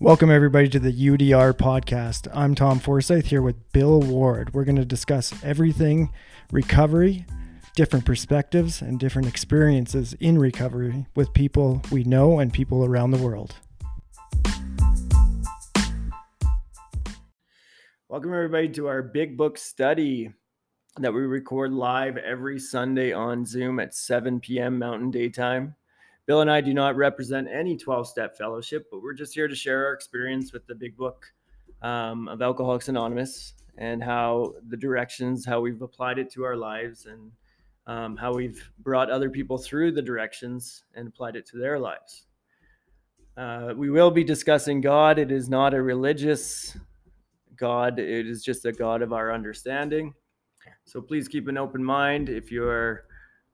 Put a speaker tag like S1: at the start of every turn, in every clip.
S1: Welcome, everybody, to the UDR podcast. I'm Tom Forsyth here with Bill Ward. We're going to discuss everything recovery, different perspectives, and different experiences in recovery with people we know and people around the world. Welcome, everybody, to our big book study that we record live every Sunday on Zoom at 7 p.m. Mountain Daytime. Bill and I do not represent any 12 step fellowship, but we're just here to share our experience with the big book um, of Alcoholics Anonymous and how the directions, how we've applied it to our lives, and um, how we've brought other people through the directions and applied it to their lives. Uh, we will be discussing God. It is not a religious God, it is just a God of our understanding. So please keep an open mind if you're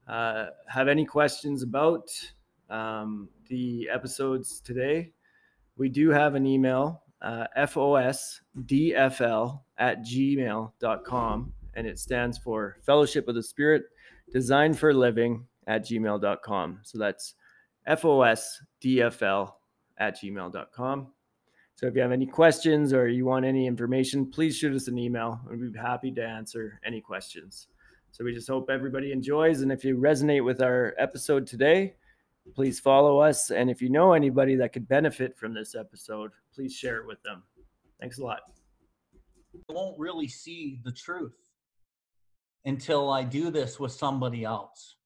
S1: uh, have any questions about um, the episodes today. We do have an email, uh, fosdfl at gmail.com, and it stands for Fellowship of the Spirit Designed for Living at gmail.com. So that's fosdfl at gmail.com. So if you have any questions or you want any information, please shoot us an email. We'd be happy to answer any questions. So we just hope everybody enjoys. And if you resonate with our episode today, please follow us. And if you know anybody that could benefit from this episode, please share it with them. Thanks a lot.
S2: I won't really see the truth until I do this with somebody else.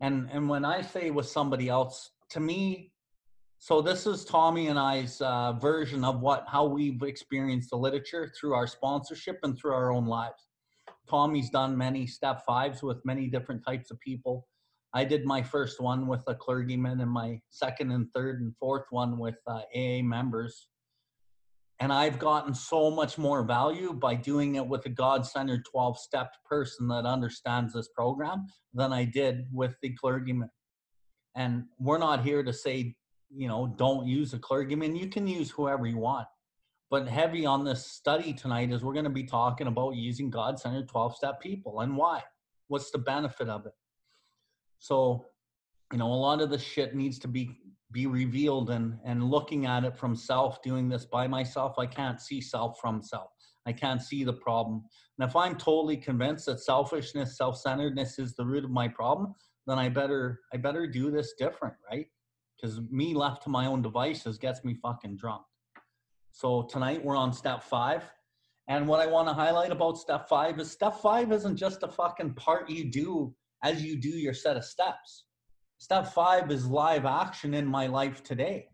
S2: And and when I say with somebody else, to me, so this is Tommy and I's uh, version of what how we've experienced the literature through our sponsorship and through our own lives. Tommy's done many step fives with many different types of people. I did my first one with a clergyman and my second and third and fourth one with uh, AA members. And I've gotten so much more value by doing it with a God centered 12 step person that understands this program than I did with the clergyman. And we're not here to say, you know, don't use a clergyman. You can use whoever you want. But heavy on this study tonight is we're going to be talking about using God centered 12 step people and why. What's the benefit of it? So, you know, a lot of the shit needs to be be revealed and and looking at it from self, doing this by myself, I can't see self from self. I can't see the problem. And if I'm totally convinced that selfishness, self-centeredness is the root of my problem, then I better I better do this different, right? Because me left to my own devices gets me fucking drunk. So tonight we're on step five. And what I want to highlight about step five is step five isn't just a fucking part you do as you do your set of steps. Step five is live action in my life today.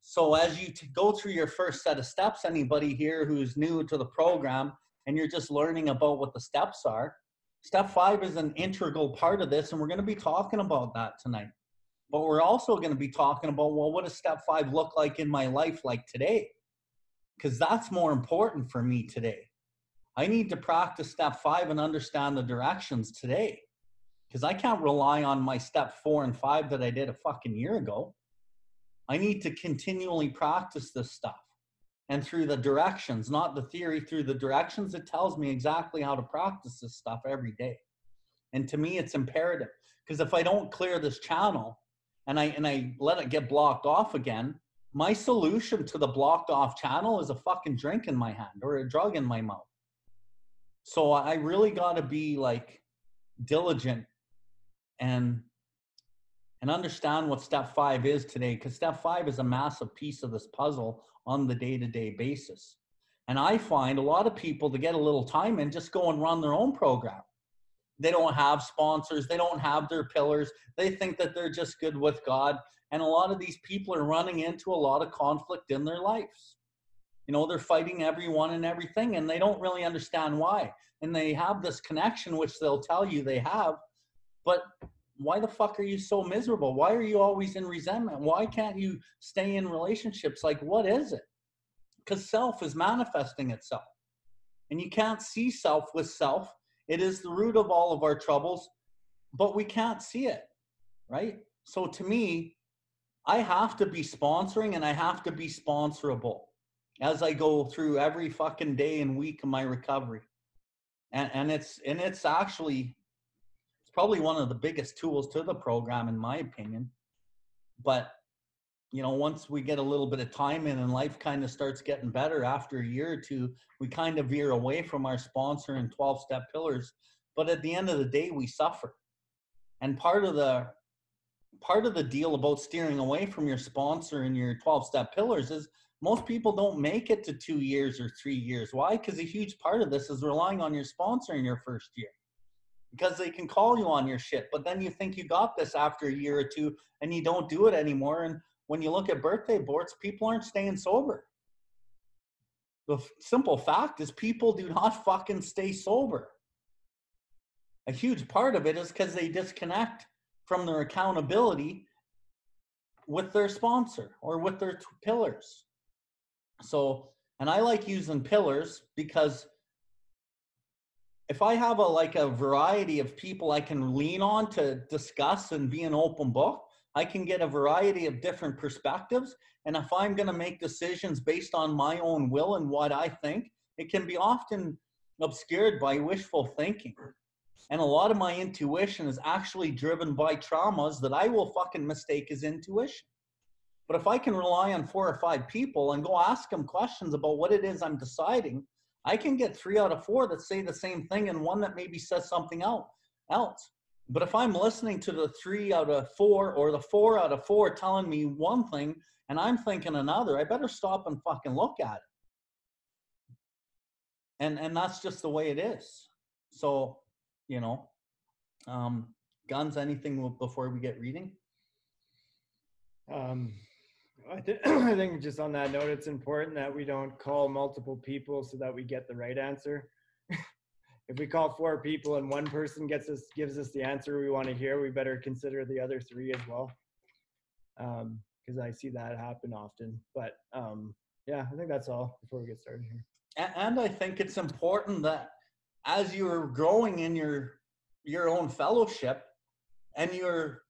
S2: So as you go through your first set of steps, anybody here who's new to the program and you're just learning about what the steps are, step five is an integral part of this, and we're going to be talking about that tonight. But we're also going to be talking about well, what does step five look like in my life like today? Because that's more important for me today. I need to practice step five and understand the directions today because I can't rely on my step four and five that I did a fucking year ago. I need to continually practice this stuff. And through the directions, not the theory, through the directions, it tells me exactly how to practice this stuff every day. And to me, it's imperative because if I don't clear this channel and I and I let it get blocked off again, my solution to the blocked off channel is a fucking drink in my hand or a drug in my mouth. So I really got to be like diligent and and understand what step five is today because step five is a massive piece of this puzzle on the day-to-day basis. And i find a lot of people to get a little time and just go and run their own program. They don't have sponsors they don't have their pillars they think that they're just good with god and a lot of these people are running into a lot of conflict in their lives. You know they're fighting everyone and everything and they don't really understand why. And they have this connection which they'll tell you they have but why the fuck are you so miserable? Why are you always in resentment? Why can't you stay in relationships? Like, what is it? Because self is manifesting itself. And you can't see self with self. It is the root of all of our troubles, but we can't see it, right? So to me, I have to be sponsoring and I have to be sponsorable as I go through every fucking day and week of my recovery. And, and it's and it's actually probably one of the biggest tools to the program, in my opinion. But you know, once we get a little bit of time in and life kind of starts getting better after a year or two, we kind of veer away from our sponsor and 12 step pillars. But at the end of the day, we suffer. And part of the part of the deal about steering away from your sponsor and your 12 step pillars is most people don't make it to two years or three years. Why? Because a huge part of this is relying on your sponsor in your first year. Because they can call you on your shit, but then you think you got this after a year or two and you don't do it anymore. And when you look at birthday boards, people aren't staying sober. The simple fact is, people do not fucking stay sober. A huge part of it is because they disconnect from their accountability with their sponsor or with their t- pillars. So, and I like using pillars because if I have a like a variety of people I can lean on to discuss and be an open book, I can get a variety of different perspectives. And if I'm going to make decisions based on my own will and what I think, it can be often obscured by wishful thinking. And a lot of my intuition is actually driven by traumas that I will fucking mistake as intuition. But if I can rely on four or five people and go ask them questions about what it is I'm deciding, I can get three out of four that say the same thing and one that maybe says something else. But if I'm listening to the three out of four or the four out of four telling me one thing and I'm thinking another, I better stop and fucking look at it. And and that's just the way it is. So, you know, um, guns. Anything before we get reading?
S1: Um, I, th- I think just on that note, it's important that we don't call multiple people so that we get the right answer if we call four people and one person gets us gives us the answer we want to hear, we better consider the other three as well. Because um, I see that happen often. But um, yeah, I think that's all before we get started here.
S2: And I think it's important that as you're growing in your your own fellowship, and you're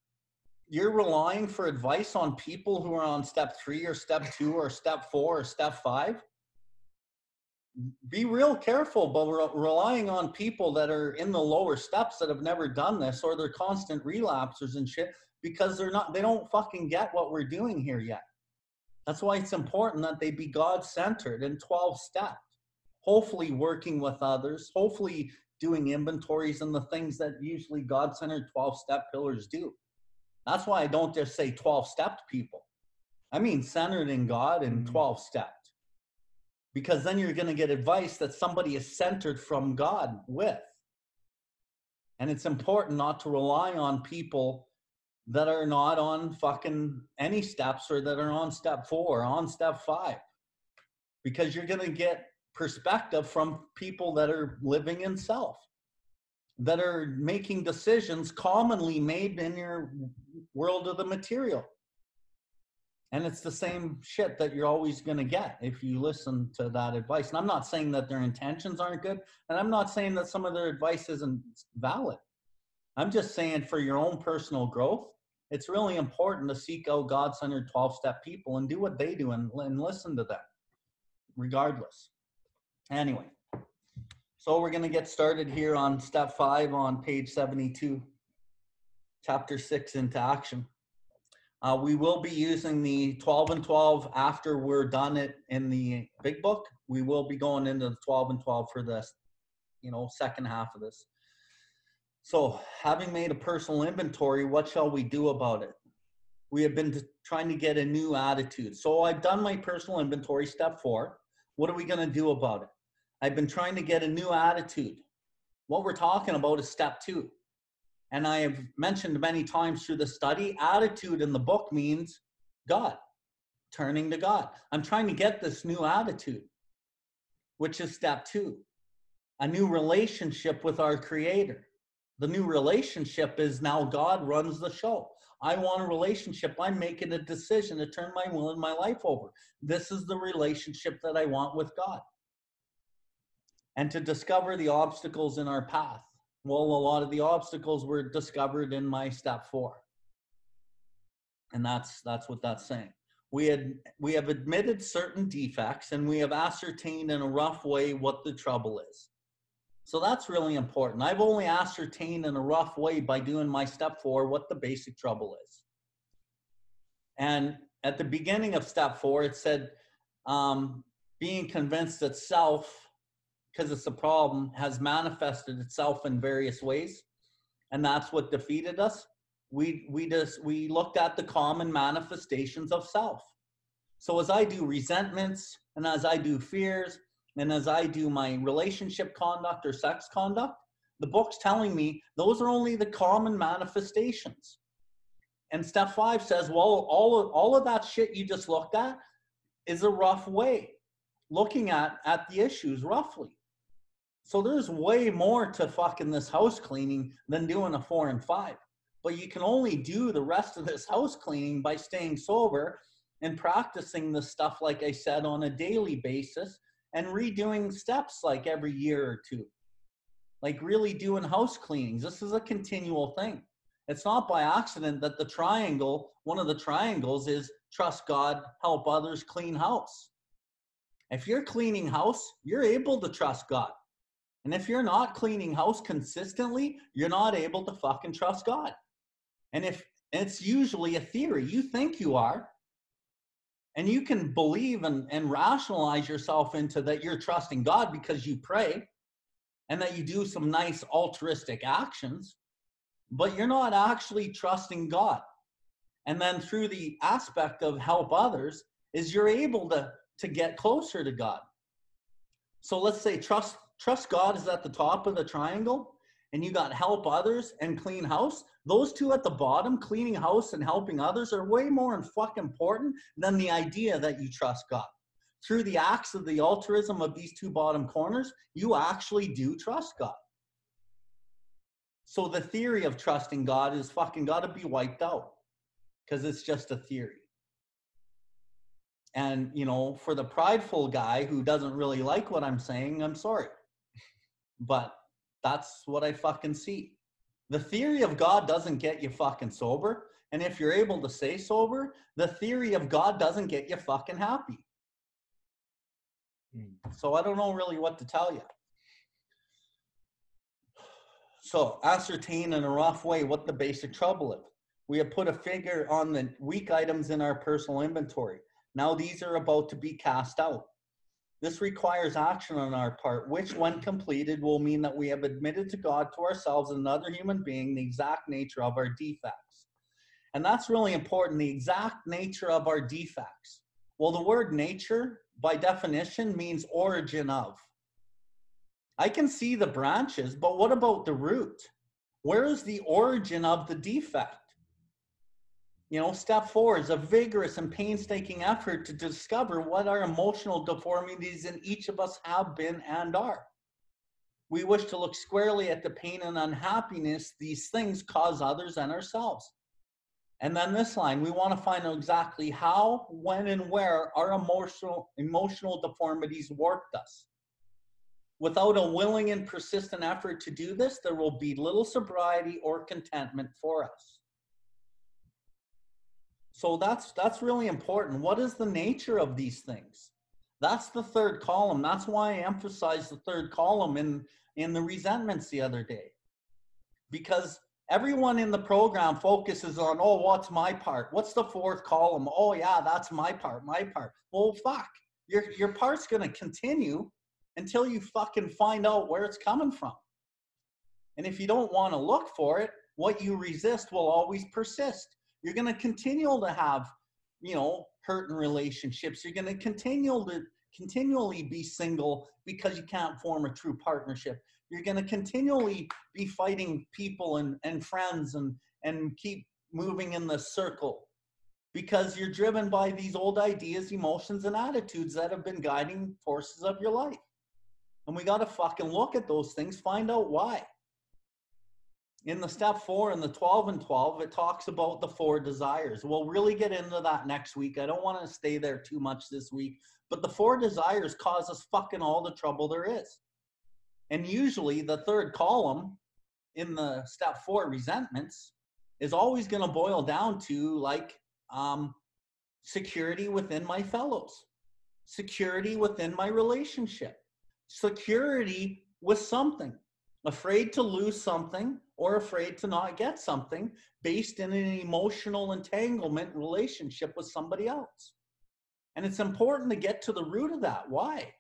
S2: you're relying for advice on people who are on step three or step two or step four or step five? Be real careful but we're relying on people that are in the lower steps that have never done this or they're constant relapsers and shit because they're not they don't fucking get what we're doing here yet. That's why it's important that they be god centered and 12 step hopefully working with others hopefully doing inventories and the things that usually god centered 12 step pillars do that's why i don't just say 12 stepped people i mean centered in god and mm-hmm. 12 steps because then you're going to get advice that somebody is centered from God with. And it's important not to rely on people that are not on fucking any steps or that are on step four, on step five, because you're going to get perspective from people that are living in self, that are making decisions commonly made in your world of the material. And it's the same shit that you're always going to get if you listen to that advice. And I'm not saying that their intentions aren't good. And I'm not saying that some of their advice isn't valid. I'm just saying for your own personal growth, it's really important to seek out God centered 12 step people and do what they do and, and listen to them, regardless. Anyway, so we're going to get started here on step five on page 72, chapter six into action. Uh, we will be using the 12 and 12 after we're done it in the big book. We will be going into the 12 and 12 for this, you know, second half of this. So, having made a personal inventory, what shall we do about it? We have been trying to get a new attitude. So, I've done my personal inventory, step four. What are we going to do about it? I've been trying to get a new attitude. What we're talking about is step two and I have mentioned many times through the study, attitude in the book means God, turning to God. I'm trying to get this new attitude, which is step two a new relationship with our Creator. The new relationship is now God runs the show. I want a relationship. I'm making a decision to turn my will and my life over. This is the relationship that I want with God. And to discover the obstacles in our path well, a lot of the obstacles were discovered in my step four. And that's that's what that's saying. We had we have admitted certain defects and we have ascertained in a rough way what the trouble is. So that's really important. I've only ascertained in a rough way by doing my step four what the basic trouble is. And at the beginning of step four, it said um, being convinced that self, because it's a problem, has manifested itself in various ways, and that's what defeated us. We we just we looked at the common manifestations of self. So as I do resentments, and as I do fears, and as I do my relationship conduct or sex conduct, the book's telling me those are only the common manifestations. And step five says, well, all of, all of that shit you just looked at is a rough way looking at at the issues roughly. So there's way more to fucking this house cleaning than doing a four and five. But you can only do the rest of this house cleaning by staying sober and practicing the stuff, like I said, on a daily basis and redoing steps like every year or two. Like really doing house cleanings. This is a continual thing. It's not by accident that the triangle, one of the triangles is trust God, help others, clean house. If you're cleaning house, you're able to trust God. And if you're not cleaning house consistently, you're not able to fucking trust God. And if it's usually a theory, you think you are, and you can believe and, and rationalize yourself into that you're trusting God because you pray and that you do some nice altruistic actions but you're not actually trusting God. And then through the aspect of help others is you're able to to get closer to God. So let's say trust trust God is at the top of the triangle and you got help others and clean house. Those two at the bottom, cleaning house and helping others are way more fucking important than the idea that you trust God. Through the acts of the altruism of these two bottom corners, you actually do trust God. So the theory of trusting God is fucking got to be wiped out because it's just a theory. And, you know, for the prideful guy who doesn't really like what I'm saying, I'm sorry. But that's what I fucking see. The theory of God doesn't get you fucking sober. And if you're able to stay sober, the theory of God doesn't get you fucking happy. Hmm. So I don't know really what to tell you. So ascertain in a rough way what the basic trouble is. We have put a figure on the weak items in our personal inventory. Now these are about to be cast out. This requires action on our part, which when completed will mean that we have admitted to God, to ourselves, and another human being the exact nature of our defects. And that's really important, the exact nature of our defects. Well, the word nature, by definition, means origin of. I can see the branches, but what about the root? Where is the origin of the defect? You know, step four is a vigorous and painstaking effort to discover what our emotional deformities in each of us have been and are. We wish to look squarely at the pain and unhappiness these things cause others and ourselves. And then this line, we want to find out exactly how, when, and where our emotional emotional deformities warped us. Without a willing and persistent effort to do this, there will be little sobriety or contentment for us. So that's that's really important. What is the nature of these things? That's the third column. That's why I emphasized the third column in in the resentments the other day. Because everyone in the program focuses on, oh, what's my part? What's the fourth column? Oh yeah, that's my part, my part. Well, fuck. Your your part's gonna continue until you fucking find out where it's coming from. And if you don't want to look for it, what you resist will always persist. You're going to continue to have, you know, hurt in relationships. You're going to continue to continually be single because you can't form a true partnership. You're going to continually be fighting people and, and friends and, and keep moving in the circle because you're driven by these old ideas, emotions, and attitudes that have been guiding forces of your life. And we got to fucking look at those things, find out why. In the step four, in the 12 and 12, it talks about the four desires. We'll really get into that next week. I don't want to stay there too much this week, but the four desires cause us fucking all the trouble there is. And usually the third column in the step four resentments is always going to boil down to like um, security within my fellows, security within my relationship, security with something. Afraid to lose something or afraid to not get something based in an emotional entanglement relationship with somebody else. And it's important to get to the root of that. Why?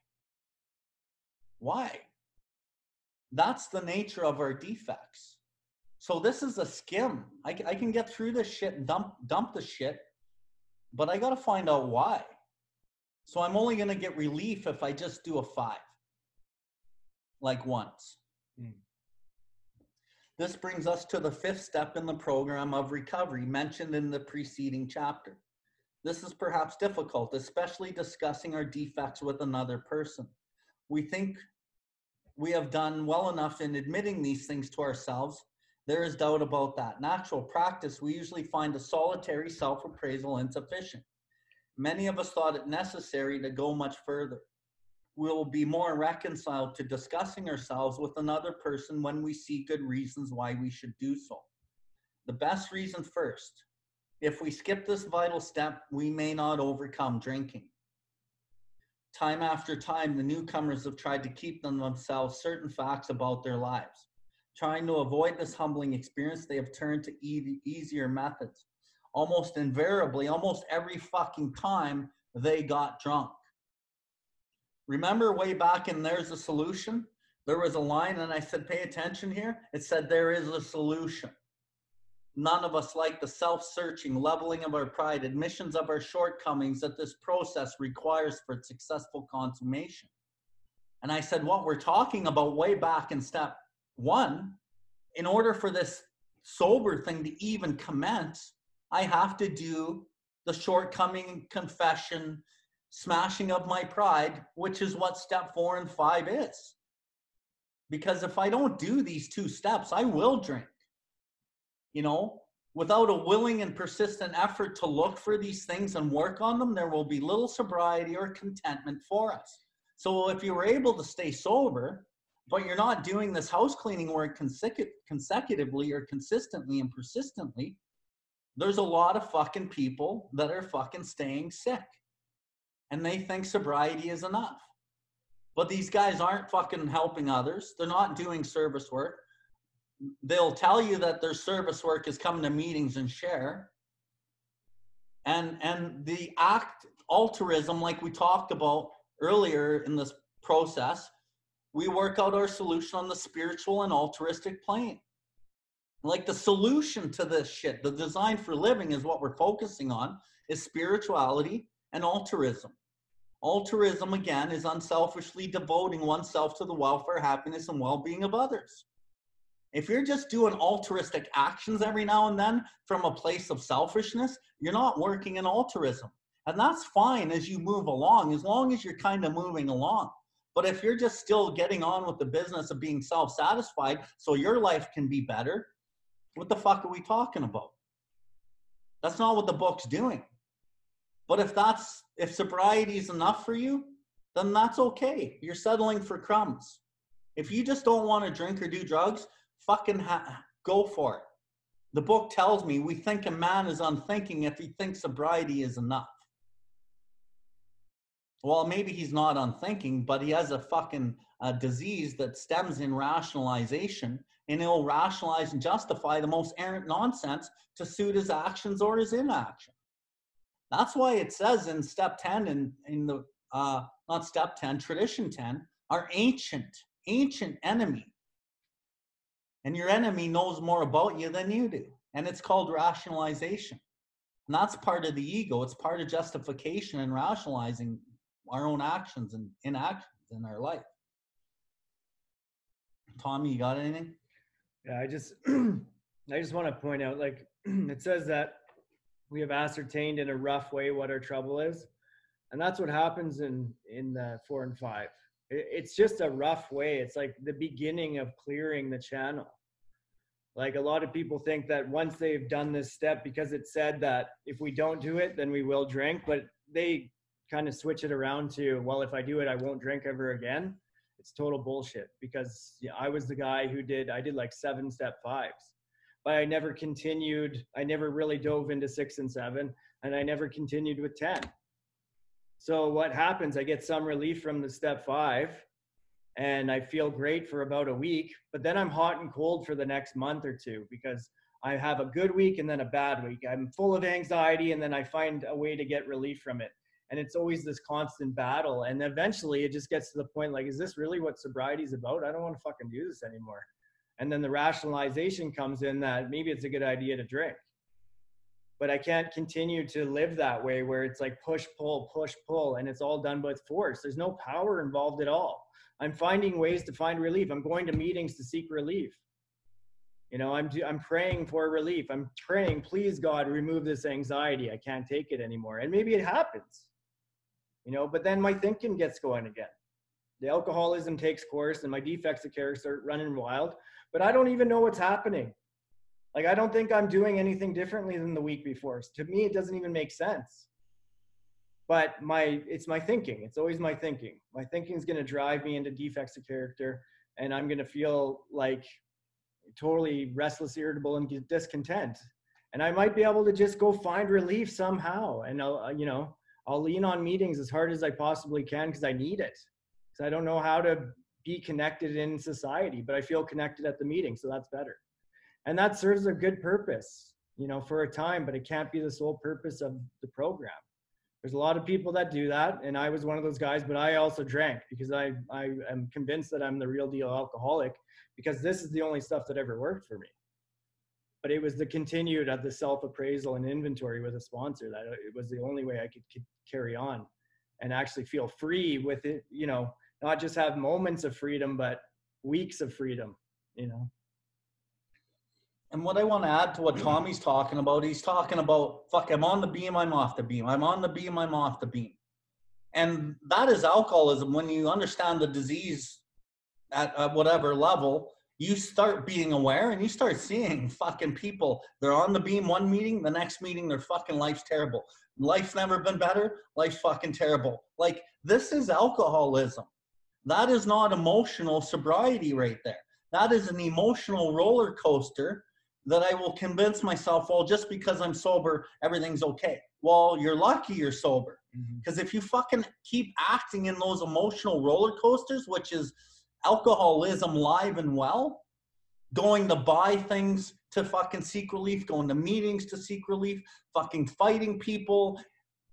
S2: Why? That's the nature of our defects. So this is a skim. I, I can get through this shit and dump dump the shit, but I got to find out why. So I'm only going to get relief if I just do a five, like once. This brings us to the fifth step in the program of recovery mentioned in the preceding chapter. This is perhaps difficult, especially discussing our defects with another person. We think we have done well enough in admitting these things to ourselves. There is doubt about that. In actual practice, we usually find a solitary self appraisal insufficient. Many of us thought it necessary to go much further we'll be more reconciled to discussing ourselves with another person when we see good reasons why we should do so. The best reason first. If we skip this vital step, we may not overcome drinking. Time after time, the newcomers have tried to keep them themselves certain facts about their lives. Trying to avoid this humbling experience, they have turned to e- easier methods. Almost invariably, almost every fucking time, they got drunk. Remember way back in There's a Solution? There was a line, and I said, pay attention here. It said, There is a solution. None of us like the self searching, leveling of our pride, admissions of our shortcomings that this process requires for successful consummation. And I said, What we're talking about way back in step one, in order for this sober thing to even commence, I have to do the shortcoming confession, smashing of my pride, which is what step four and five is. Because if I don't do these two steps, I will drink. You know, without a willing and persistent effort to look for these things and work on them, there will be little sobriety or contentment for us. So if you were able to stay sober, but you're not doing this house cleaning work consecutively or consistently and persistently, there's a lot of fucking people that are fucking staying sick and they think sobriety is enough. But these guys aren't fucking helping others. They're not doing service work. They'll tell you that their service work is coming to meetings and share. And and the act altruism, like we talked about earlier in this process, we work out our solution on the spiritual and altruistic plane. Like the solution to this shit, the design for living is what we're focusing on, is spirituality and altruism. Altruism, again, is unselfishly devoting oneself to the welfare, happiness, and well being of others. If you're just doing altruistic actions every now and then from a place of selfishness, you're not working in altruism. And that's fine as you move along, as long as you're kind of moving along. But if you're just still getting on with the business of being self satisfied so your life can be better, what the fuck are we talking about? That's not what the book's doing. But if that's if sobriety is enough for you, then that's okay. You're settling for crumbs. If you just don't want to drink or do drugs, fucking ha- go for it. The book tells me we think a man is unthinking if he thinks sobriety is enough. Well, maybe he's not unthinking, but he has a fucking uh, disease that stems in rationalization, and he'll rationalize and justify the most errant nonsense to suit his actions or his inaction. That's why it says in step 10 in, in the, uh, not step 10, tradition 10, our ancient, ancient enemy. And your enemy knows more about you than you do. And it's called rationalization. And that's part of the ego. It's part of justification and rationalizing our own actions and inactions in our life. Tommy, you got anything?
S1: Yeah, I just I just want to point out like it says that we have ascertained in a rough way what our trouble is. And that's what happens in in the four and five. It's just a rough way. It's like the beginning of clearing the channel. Like a lot of people think that once they've done this step because it said that if we don't do it then we will drink but they kind of switch it around to well if i do it i won't drink ever again. It's total bullshit because yeah, i was the guy who did i did like seven step fives but I never continued. I never really dove into six and seven, and I never continued with 10. So what happens? I get some relief from the step five, and I feel great for about a week, but then I'm hot and cold for the next month or two because I have a good week and then a bad week. I'm full of anxiety and then I find a way to get relief from it. And it's always this constant battle. And eventually it just gets to the point like, is this really what sobriety is about? I don't want to fucking do this anymore. And then the rationalization comes in that maybe it's a good idea to drink. But I can't continue to live that way where it's like push, pull, push, pull, and it's all done with force. There's no power involved at all. I'm finding ways to find relief. I'm going to meetings to seek relief. You know, I'm I'm praying for relief. I'm praying, please God, remove this anxiety. I can't take it anymore. And maybe it happens. You know, but then my thinking gets going again. The alcoholism takes course and my defects of character start running wild, but I don't even know what's happening. Like I don't think I'm doing anything differently than the week before. So To me, it doesn't even make sense. But my it's my thinking. It's always my thinking. My thinking is going to drive me into defects of character and i'm going to feel like totally restless irritable and discontent. And i might be able to just go find relief somehow and i'll uh, you know i'll lean on meetings as hard as i possibly can because i need it. Because i don't know how to be connected in society but i feel connected at the meeting so that's better. And that serves a good purpose you know for a time but it can't be the sole purpose of the program. There's a lot of people that do that and i was one of those guys but i also drank because i i am convinced that i'm the real deal alcoholic because this is the only stuff that ever worked for me. But it was the continued of the self appraisal and inventory with a sponsor that uh, it was the only way i could, could carry on and actually feel free with it you know not just have moments of freedom but weeks of freedom you know
S2: and what I want to add to what Tommy's talking about, he's talking about, fuck, I'm on the beam, I'm off the beam. I'm on the beam, I'm off the beam. And that is alcoholism. When you understand the disease at, at whatever level, you start being aware and you start seeing fucking people. They're on the beam one meeting, the next meeting, their fucking life's terrible. Life's never been better, life's fucking terrible. Like, this is alcoholism. That is not emotional sobriety right there. That is an emotional roller coaster that I will convince myself, well, just because I'm sober, everything's okay. Well, you're lucky you're sober. Because mm-hmm. if you fucking keep acting in those emotional roller coasters, which is alcoholism live and well, going to buy things to fucking seek relief, going to meetings to seek relief, fucking fighting people,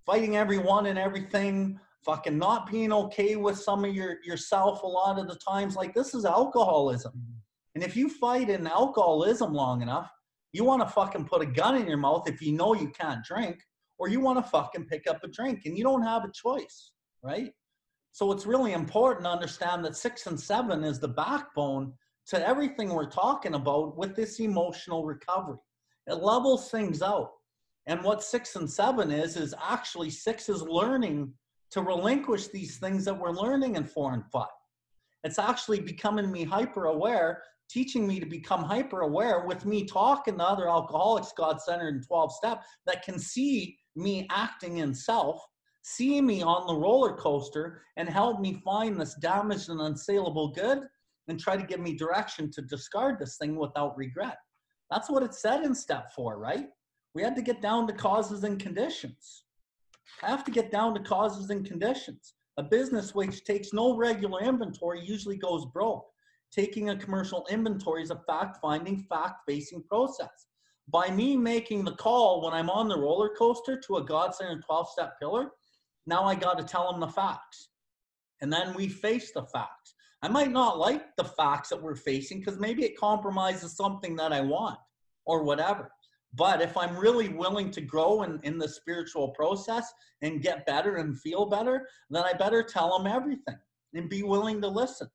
S2: fighting everyone and everything, fucking not being okay with some of your yourself a lot of the times. Like this is alcoholism. And if you fight in alcoholism long enough, you want to fucking put a gun in your mouth if you know you can't drink, or you want to fucking pick up a drink and you don't have a choice, right? So it's really important to understand that six and seven is the backbone to everything we're talking about with this emotional recovery. It levels things out. And what six and seven is, is actually six is learning to relinquish these things that we're learning in four and five. It's actually becoming me hyper aware teaching me to become hyper aware with me talking to other alcoholics, God centered and 12 step that can see me acting in self, see me on the roller coaster, and help me find this damaged and unsaleable good and try to give me direction to discard this thing without regret. That's what it said in step four, right? We had to get down to causes and conditions. Have to get down to causes and conditions. A business which takes no regular inventory usually goes broke taking a commercial inventory is a fact finding, fact facing process. By me making the call when I'm on the roller coaster to a godsend centered 12 step pillar, now I got to tell them the facts. And then we face the facts. I might not like the facts that we're facing because maybe it compromises something that I want or whatever. But if I'm really willing to grow in, in the spiritual process and get better and feel better, then I better tell them everything and be willing to listen.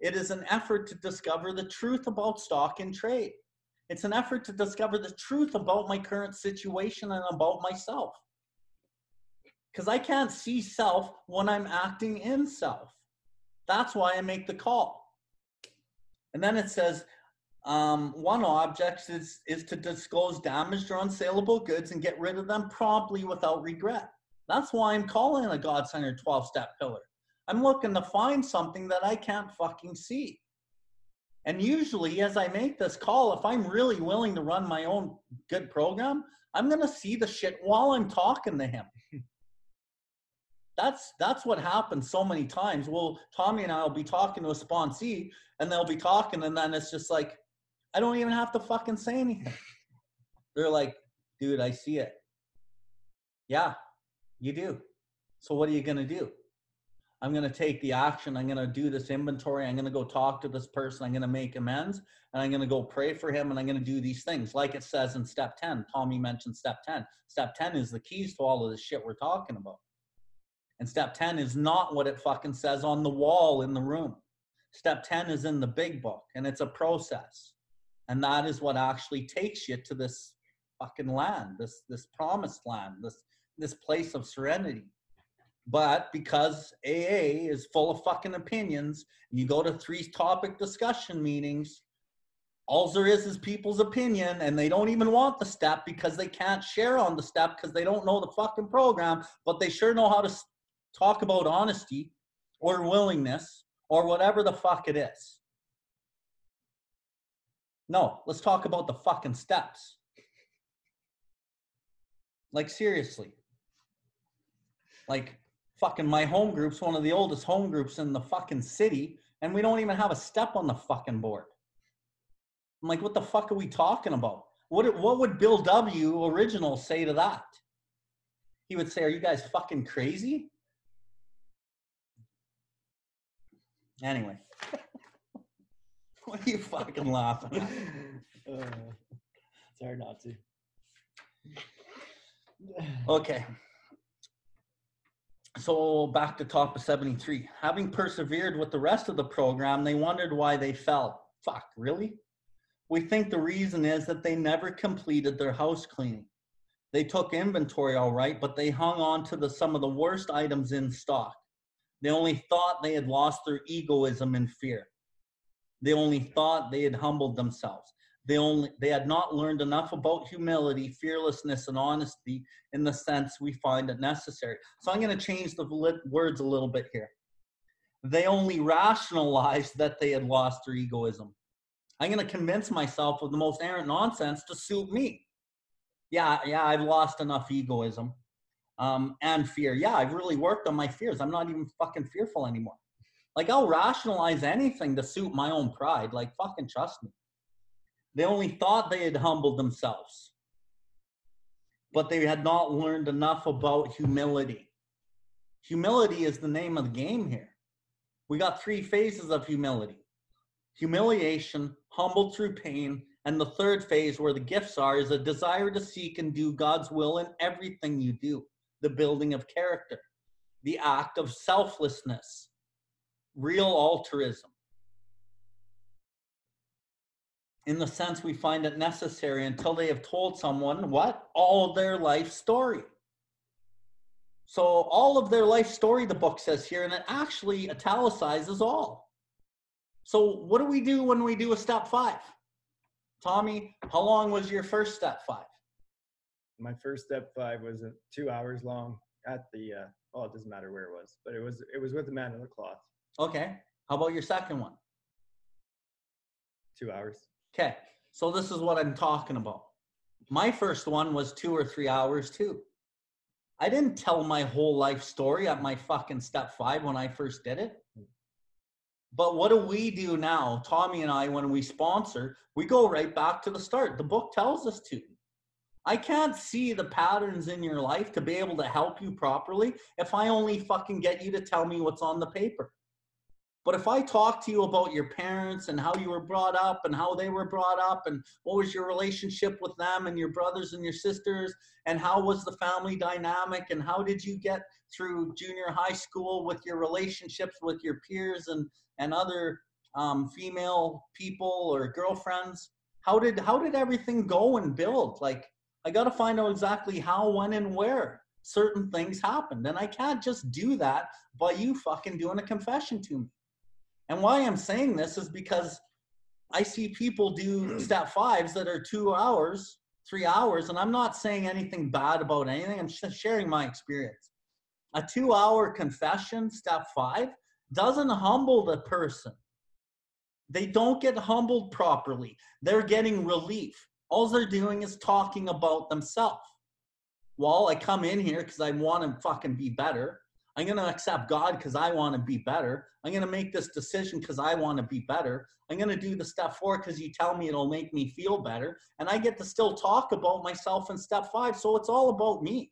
S2: It is an effort to discover the truth about stock and trade. It's an effort to discover the truth about my current situation and about myself. Because I can't see self when I'm acting in self. That's why I make the call. And then it says, um, one object is, is to disclose damaged or unsaleable goods and get rid of them promptly without regret. That's why I'm calling a God centered 12 step pillar. I'm looking to find something that I can't fucking see. And usually, as I make this call, if I'm really willing to run my own good program, I'm going to see the shit while I'm talking to him. That's that's what happens so many times. Well, Tommy and I will be talking to a sponsee, and they'll be talking, and then it's just like, I don't even have to fucking say anything. They're like, dude, I see it. Yeah, you do. So what are you gonna do? I'm going to take the action. I'm going to do this inventory. I'm going to go talk to this person. I'm going to make amends and I'm going to go pray for him and I'm going to do these things. Like it says in step 10, Tommy mentioned step 10. Step 10 is the keys to all of this shit we're talking about. And step 10 is not what it fucking says on the wall in the room. Step 10 is in the big book and it's a process. And that is what actually takes you to this fucking land, this this promised land, this this place of serenity. But because AA is full of fucking opinions, you go to three topic discussion meetings, all there is is people's opinion, and they don't even want the step because they can't share on the step because they don't know the fucking program, but they sure know how to talk about honesty or willingness or whatever the fuck it is. No, let's talk about the fucking steps. Like, seriously. Like, fucking my home group's one of the oldest home groups in the fucking city, and we don't even have a step on the fucking board. I'm like, what the fuck are we talking about? What what would Bill W. original say to that? He would say, "Are you guys fucking crazy?" Anyway, what are you fucking laughing?
S1: Uh, it's hard not to.
S2: Okay. So back to top of 73. Having persevered with the rest of the program, they wondered why they fell. Fuck, really? We think the reason is that they never completed their house cleaning. They took inventory all right, but they hung on to the, some of the worst items in stock. They only thought they had lost their egoism and fear. They only thought they had humbled themselves. They only they had not learned enough about humility, fearlessness, and honesty in the sense we find it necessary. So I'm going to change the words a little bit here. They only rationalized that they had lost their egoism. I'm going to convince myself of the most errant nonsense to suit me. Yeah, yeah, I've lost enough egoism um, and fear. Yeah, I've really worked on my fears. I'm not even fucking fearful anymore. Like I'll rationalize anything to suit my own pride. Like fucking trust me. They only thought they had humbled themselves, but they had not learned enough about humility. Humility is the name of the game here. We got three phases of humility humiliation, humbled through pain, and the third phase, where the gifts are, is a desire to seek and do God's will in everything you do the building of character, the act of selflessness, real altruism. in the sense we find it necessary until they have told someone what? All their life story. So, all of their life story, the book says here, and it actually italicizes all. So, what do we do when we do a step five? Tommy, how long was your first step five?
S1: My first step five was two hours long at the, uh, well, it doesn't matter where it was, but it was, it was with the man in the cloth.
S2: Okay. How about your second one?
S1: Two hours.
S2: Okay, so this is what I'm talking about. My first one was two or three hours too. I didn't tell my whole life story at my fucking step five when I first did it. But what do we do now, Tommy and I, when we sponsor? We go right back to the start. The book tells us to. I can't see the patterns in your life to be able to help you properly if I only fucking get you to tell me what's on the paper. But if I talk to you about your parents and how you were brought up and how they were brought up and what was your relationship with them and your brothers and your sisters and how was the family dynamic and how did you get through junior high school with your relationships with your peers and, and other um, female people or girlfriends? How did how did everything go and build? Like I got to find out exactly how, when, and where certain things happened, and I can't just do that by you fucking doing a confession to me. And why I'm saying this is because I see people do step fives that are two hours, three hours, and I'm not saying anything bad about anything. I'm just sharing my experience. A two hour confession, step five, doesn't humble the person. They don't get humbled properly. They're getting relief. All they're doing is talking about themselves. Well, I come in here because I want to fucking be better. I'm going to accept God because I want to be better. I'm going to make this decision because I want to be better. I'm going to do the step four because you tell me it'll make me feel better. And I get to still talk about myself in step five. So it's all about me.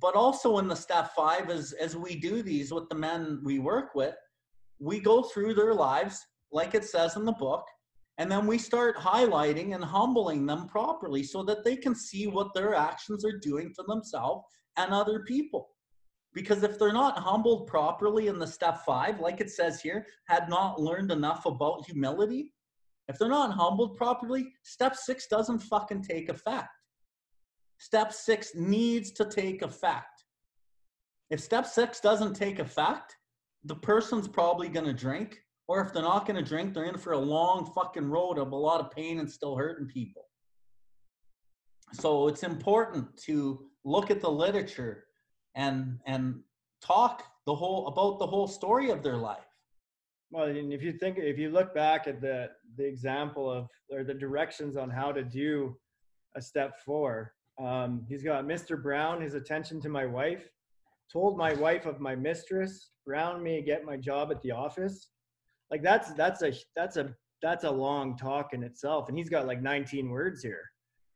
S2: But also in the step five, as, as we do these with the men we work with, we go through their lives, like it says in the book, and then we start highlighting and humbling them properly so that they can see what their actions are doing to themselves and other people. Because if they're not humbled properly in the step five, like it says here, had not learned enough about humility, if they're not humbled properly, step six doesn't fucking take effect. Step six needs to take effect. If step six doesn't take effect, the person's probably to drink. Or if they're not to drink, they're in for a long fucking road of a lot of pain and still hurting people. So it's important to look at the literature and and talk the whole about the whole story of their life.
S1: Well, and if you think if you look back at the the example of or the directions on how to do a step four, um, he's got Mr. Brown, his attention to my wife, told my wife of my mistress, Brown me get my job at the office. Like that's that's a that's a that's a long talk in itself, and he's got like 19 words here.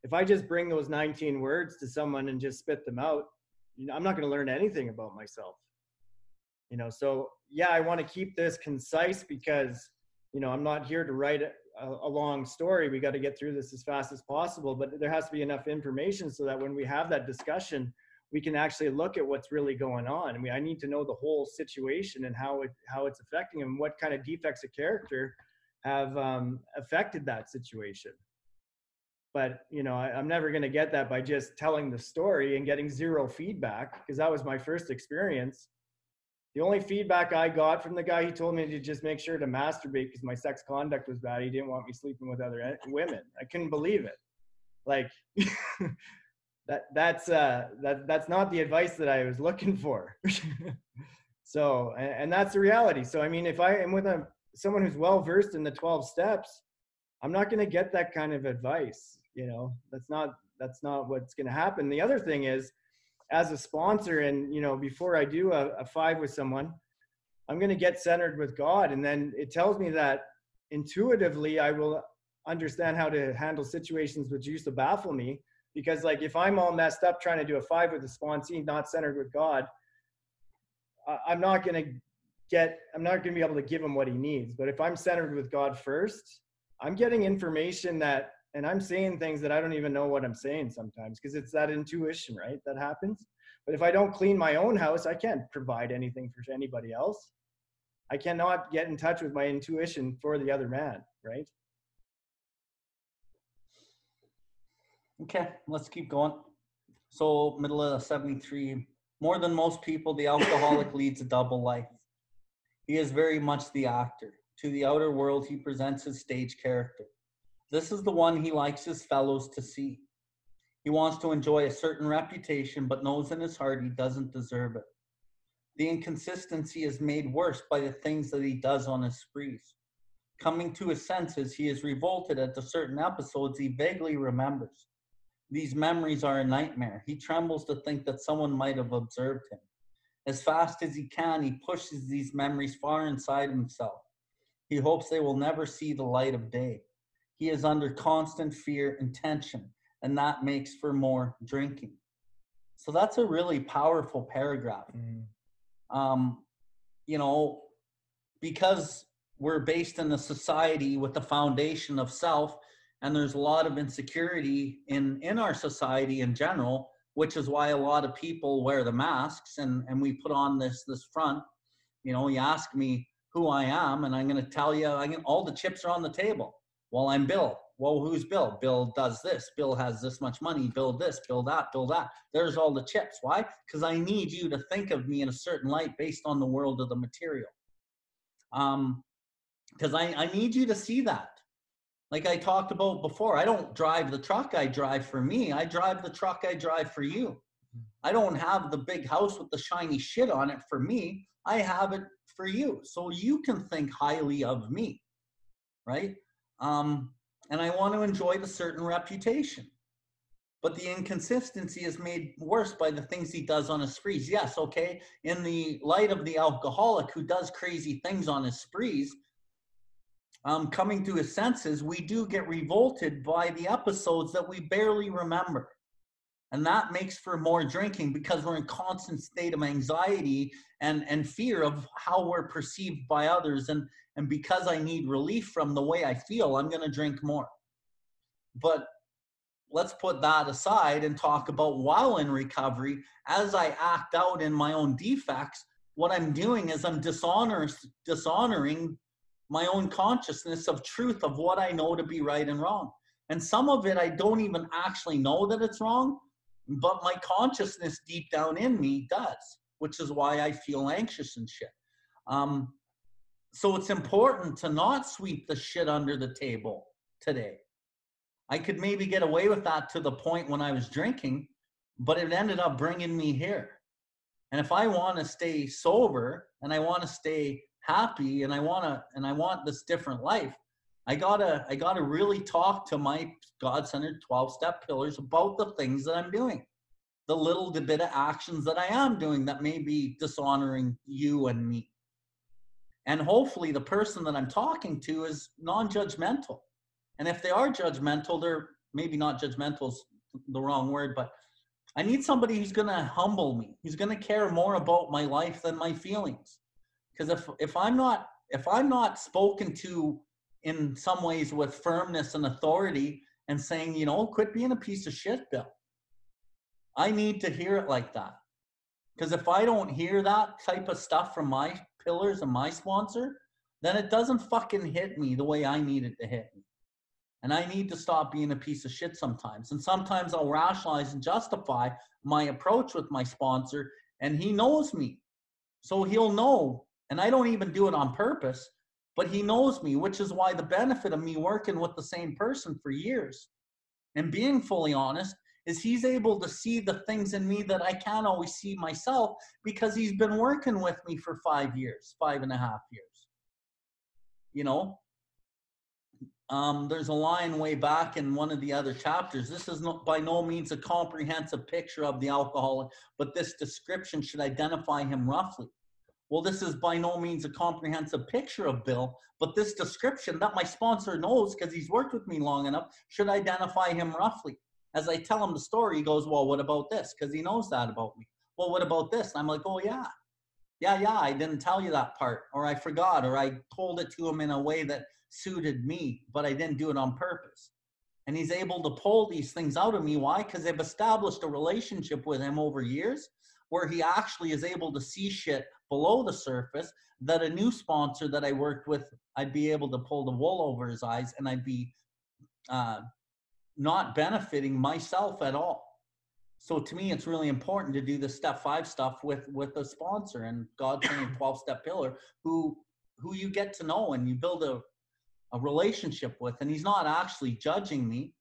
S1: If I just bring those 19 words to someone and just spit them out, you know, I'm not going to learn anything about myself. You know, so yeah, I want to keep this concise because, you know, I'm not here to write a, a long story. We got to get through this as fast as possible, but there has to be enough information so that when we have that discussion, we can actually look at what's really going on. I mean, I need to know the whole situation and how it how it's affecting him, what kind of defects of character have um, affected that situation but you know I, am never going to get that by just telling the story and getting zero feedback because that was my first experience. The only feedback i got from the guy he told me to just make sure to masturbate because my sex conduct was bad. He didn't want me sleeping with other women. I couldn't believe it. Like that that's uh that that's not the advice that i was looking for. So and, and that's the reality. So i mean if i am with a someone who's well versed in the 12 steps i'm not going to get that kind of advice you know that's not that's not what's going to happen. The other thing is as a sponsor and you know before i do a, a five with someone i'm going to get centered with god. And then it tells me that intuitively i will understand how to handle situations which used to baffle me. Because like if i'm all messed up trying to do a five with a sponsee not centered with god i'm not going to get i'm not going to be able to give him what he needs. But if i'm centered with god first i'm getting information that and I'm saying things that I don't even know what I'm saying sometimes because it's that intuition, right? That happens. But if I don't clean my own house, I can't provide anything for anybody else. I cannot get in touch with my intuition for the other man, right?
S2: Okay, let's keep going. So, middle of 73, more than most people, the alcoholic leads a double life. He is very much the actor. To the outer world, he presents his stage character. This is the one he likes his fellows to see. He wants to enjoy a certain reputation, but knows in his heart he doesn't deserve it. The inconsistency is made worse by the things that he does on his sprees. Coming to his senses, he is revolted at the certain episodes he vaguely remembers. These memories are a nightmare. He trembles to think that someone might have observed him. As fast as he can, he pushes these memories far inside himself. He hopes they will never see the light of day. He is under constant fear and tension, and that makes for more drinking. So that's a really powerful paragraph. Mm. Um, you know, because we're based in a society with the foundation of self, and there's a lot of insecurity in in our society in general, which is why a lot of people wear the masks and and we put on this this front. You know, you ask me who I am, and I'm going to tell you, I can, all the chips are on the table. Well, I'm Bill. Well, who's Bill? Bill does this. Bill has this much money. Bill this, Bill that, Bill that. There's all the chips. Why? Because I need you to think of me in a certain light based on the world of the material. Um, because I, I need you to see that. Like I talked about before, I don't drive the truck I drive for me. I drive the truck I drive for you. I don't have the big house with the shiny shit on it for me. I have it for you. So you can think highly of me, right? Um, and I want to enjoy the certain reputation. but the inconsistency is made worse by the things he does on his sprees. Yes, okay. In the light of the alcoholic who does crazy things on his sprees, um, coming to his senses, we do get revolted by the episodes that we barely remember. And that makes for more drinking because we're in constant state of anxiety and, and fear of how we're perceived by others. And, and because I need relief from the way I feel, I'm going to drink more. But let's put that aside and talk about while in recovery, as I act out in my own defects, what I'm doing is I'm dishonor, dishonoring my own consciousness of truth of what I know to be right and wrong. And some of it I don't even actually know that it's wrong, but my consciousness deep down in me does, which is why I feel anxious and shit. Um, so it's important to not sweep the shit under the table today. I could maybe get away with that to the point when I was drinking, but it ended up bringing me here. And if I want to stay sober and I want to stay happy and I want to and I want this different life, I got to I got to really talk to my God-centered 12-step pillars about the things that I'm doing. The little bit of actions that I am doing that may be dishonoring you and me. And hopefully the person that I'm talking to is non-judgmental and if they are judgmental, they're maybe not judgmental is the wrong word, but I need somebody who's to humble me, who's to care more about my life than my feelings. Because if if I'm not if I'm not spoken to in some ways with firmness and authority and saying, you know, quit being a piece of shit, Bill. I need to hear it like that. Because if I don't hear that type of stuff from my pillars and my sponsor, then it doesn't fucking hit me the way I need it to hit me. And I need to stop being a piece of shit sometimes. And sometimes I'll rationalize and justify my approach with my sponsor, and he knows me. So he'll know. And I don't even do it on purpose, but he knows me, which is why the benefit of me working with the same person for years and being fully honest is he's able to see the things in me that I can't always see myself because he's been working with me for five years, five and a half years. You know, um, there's a line way back in one of the other chapters. This is not, by no means a comprehensive picture of the alcoholic, but this description should identify him roughly. Well, this is by no means a comprehensive picture of Bill, but this description that my sponsor knows because he's worked with me long enough should identify him roughly. As I tell him the story, he goes, Well, what about this? Because he knows that about me. Well, what about this? I'm like, Oh, yeah. Yeah, yeah, I didn't tell you that part, or I forgot, or I told it to him in a way that suited me, but I didn't do it on purpose. And he's able to pull these things out of me. Why? Because they've established a relationship with him over years where he actually is able to see shit below the surface that a new sponsor that I worked with, I'd be able to pull the wool over his eyes and I'd be uh, not benefiting myself at all. So to me, it's really important to do the step five stuff with with a sponsor and God's 12 step pillar who who you get to know and you build a a relationship with. And he's not actually judging me.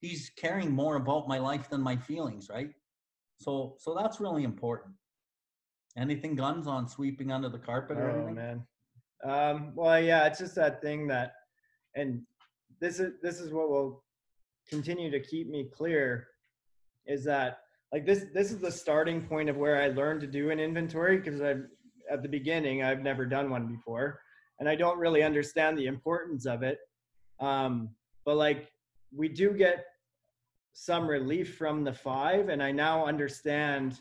S2: He's caring more about my life than my feelings right? So so that's really important anything guns on sweeping under the carpet or
S1: oh,
S2: anything
S1: man um well yeah it's just that thing that and this is this is what will continue to keep me clear is that like this this is the starting point of where i learned to do an inventory because i've at the beginning i've never done one before and I don't really understand the importance of it. Um, but like we do get some relief from the five, and I now understand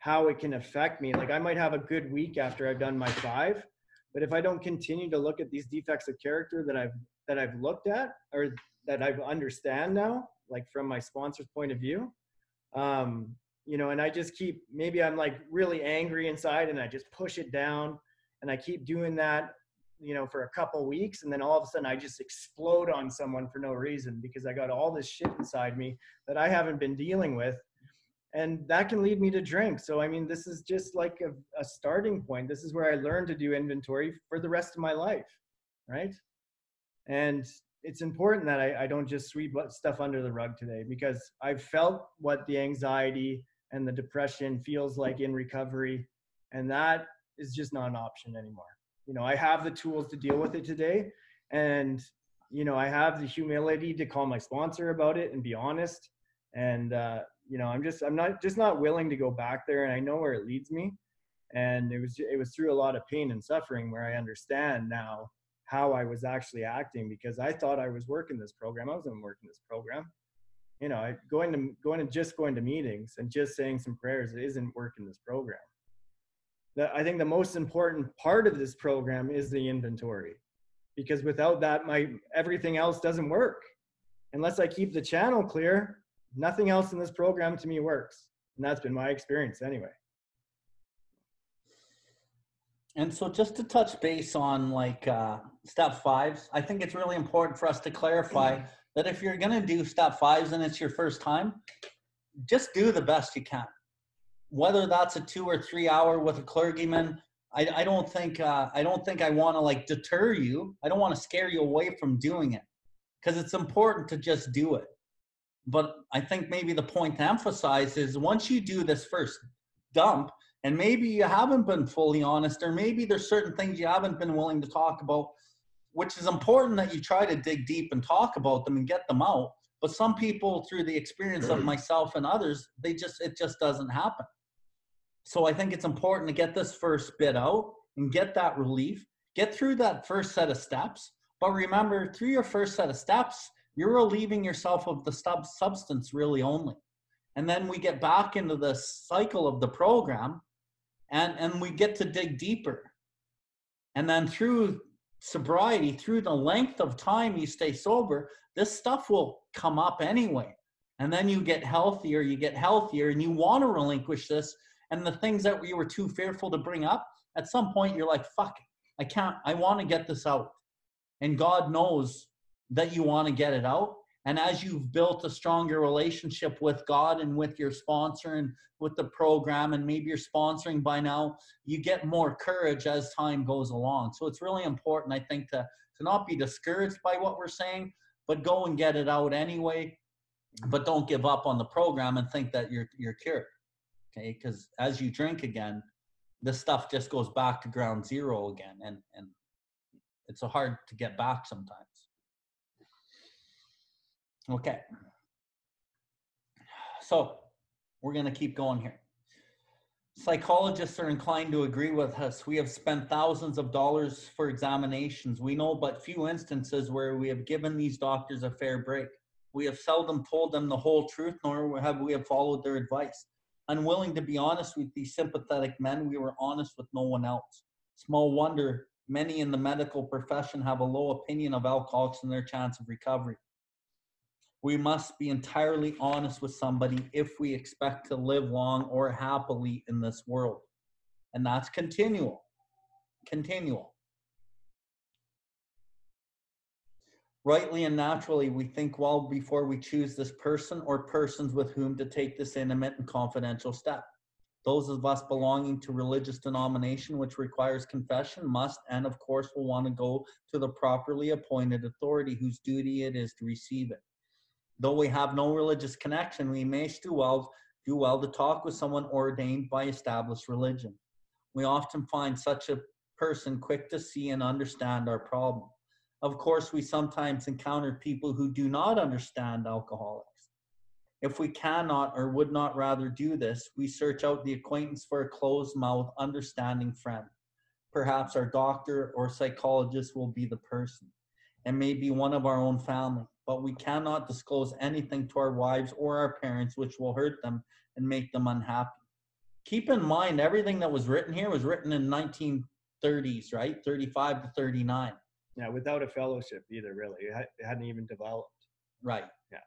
S1: how it can affect me. Like I might have a good week after I've done my five, but if I don't continue to look at these defects of character that I've that I've looked at or that I've understand now, like from my sponsor's point of view, um, you know, and I just keep maybe I'm like really angry inside and I just push it down and I keep doing that you know, for a couple weeks, and then all of a sudden I just explode on someone for no reason because I got all this shit inside me that I haven't been dealing with, and that can lead me to drink. So I mean, this is just like a, a starting point. This is where I learned to do inventory for the rest of my life, right? And it's important that I, I don't just sweep stuff under the rug today because I've felt what the anxiety and the depression feels like in recovery, and that is just not an option anymore you know i have the tools to deal with it today and you know i have the humility to call my sponsor about it and be honest and uh, you know i'm just i'm not just not willing to go back there and i know where it leads me. And it was it was through a lot of pain and suffering where i understand now how i was actually acting because i thought i was working this program. I wasn't working this program. You know I, going to going to just going to meetings and just saying some prayers isn't working this program. The, i think the most important part of this program is the inventory because without that my everything else doesn't work. Unless i keep the channel clear nothing else in this program to me works. And that's been my experience anyway.
S2: And so just to touch base on like uh, step fives, I think it's really important for us to clarify that if you're going to do step fives and it's your first time, just do the best you can. Whether that's a two or three hour with a clergyman, I, I don't think uh, I don't think I want to like deter you. I don't want to scare you away from doing it because it's important to just do it. But I think maybe the point to emphasize is once you do this first dump, and maybe you haven't been fully honest, or maybe there's certain things you haven't been willing to talk about, which is important that you try to dig deep and talk about them and get them out. But some people, through the experience of mm. myself and others, they just it just doesn't happen. So I think it's important to get this first bit out and get that relief, get through that first set of steps. But remember, through your first set of steps, you're relieving yourself of the sub- substance really only. And then we get back into the cycle of the program and, and we get to dig deeper. And then through sobriety, through the length of time you stay sober, this stuff will come up anyway. And then you get healthier, you get healthier, and you want to relinquish this. And the things that we were too fearful to bring up, at some point you're like, fuck, I can't, I want to get this out. And God knows that you want to get it out. And as you've built a stronger relationship with God and with your sponsor and with the program, and maybe you're sponsoring by now, you get more courage as time goes along. So it's really important, I think, to, to not be discouraged by what we're saying, but go and get it out anyway. But don't give up on the program and think that you're you're cured. Okay, because as you drink again, the stuff just goes back to ground zero again, and and it's hard to get back sometimes. Okay. So we're going to keep going here. Psychologists are inclined to agree with us. We have spent thousands of dollars for examinations. We know but few instances where we have given these doctors a fair break. We have seldom told them the whole truth, nor have we have followed their advice. Unwilling to be honest with these sympathetic men, we were honest with no one else. Small wonder many in the medical profession have a low opinion of alcoholics and their chance of recovery we must be entirely honest with somebody if we expect to live long or happily in this world. And that's continual. Continual. Rightly and naturally, we think well before we choose this person or persons with whom to take this intimate and confidential step. Those of us belonging to religious denomination which requires confession must and of course will want to go to the properly appointed authority whose duty it is to receive it though we have no religious connection, we may do well, do well to talk with someone ordained by established religion. We often find such a person quick to see and understand our problem. Of course, we sometimes encounter people who do not understand alcoholics. If we cannot or would not rather do this, we search out the acquaintance for a closed mouth, understanding friend. Perhaps our doctor or psychologist will be the person, and maybe one of our own family but we cannot disclose anything to our wives or our parents which will hurt them and make them unhappy. Keep in mind, everything that was written here was written in 1930s, right? 35 to 39.
S1: Yeah, without a fellowship either, really. It hadn't even developed.
S2: Right.
S1: Yeah.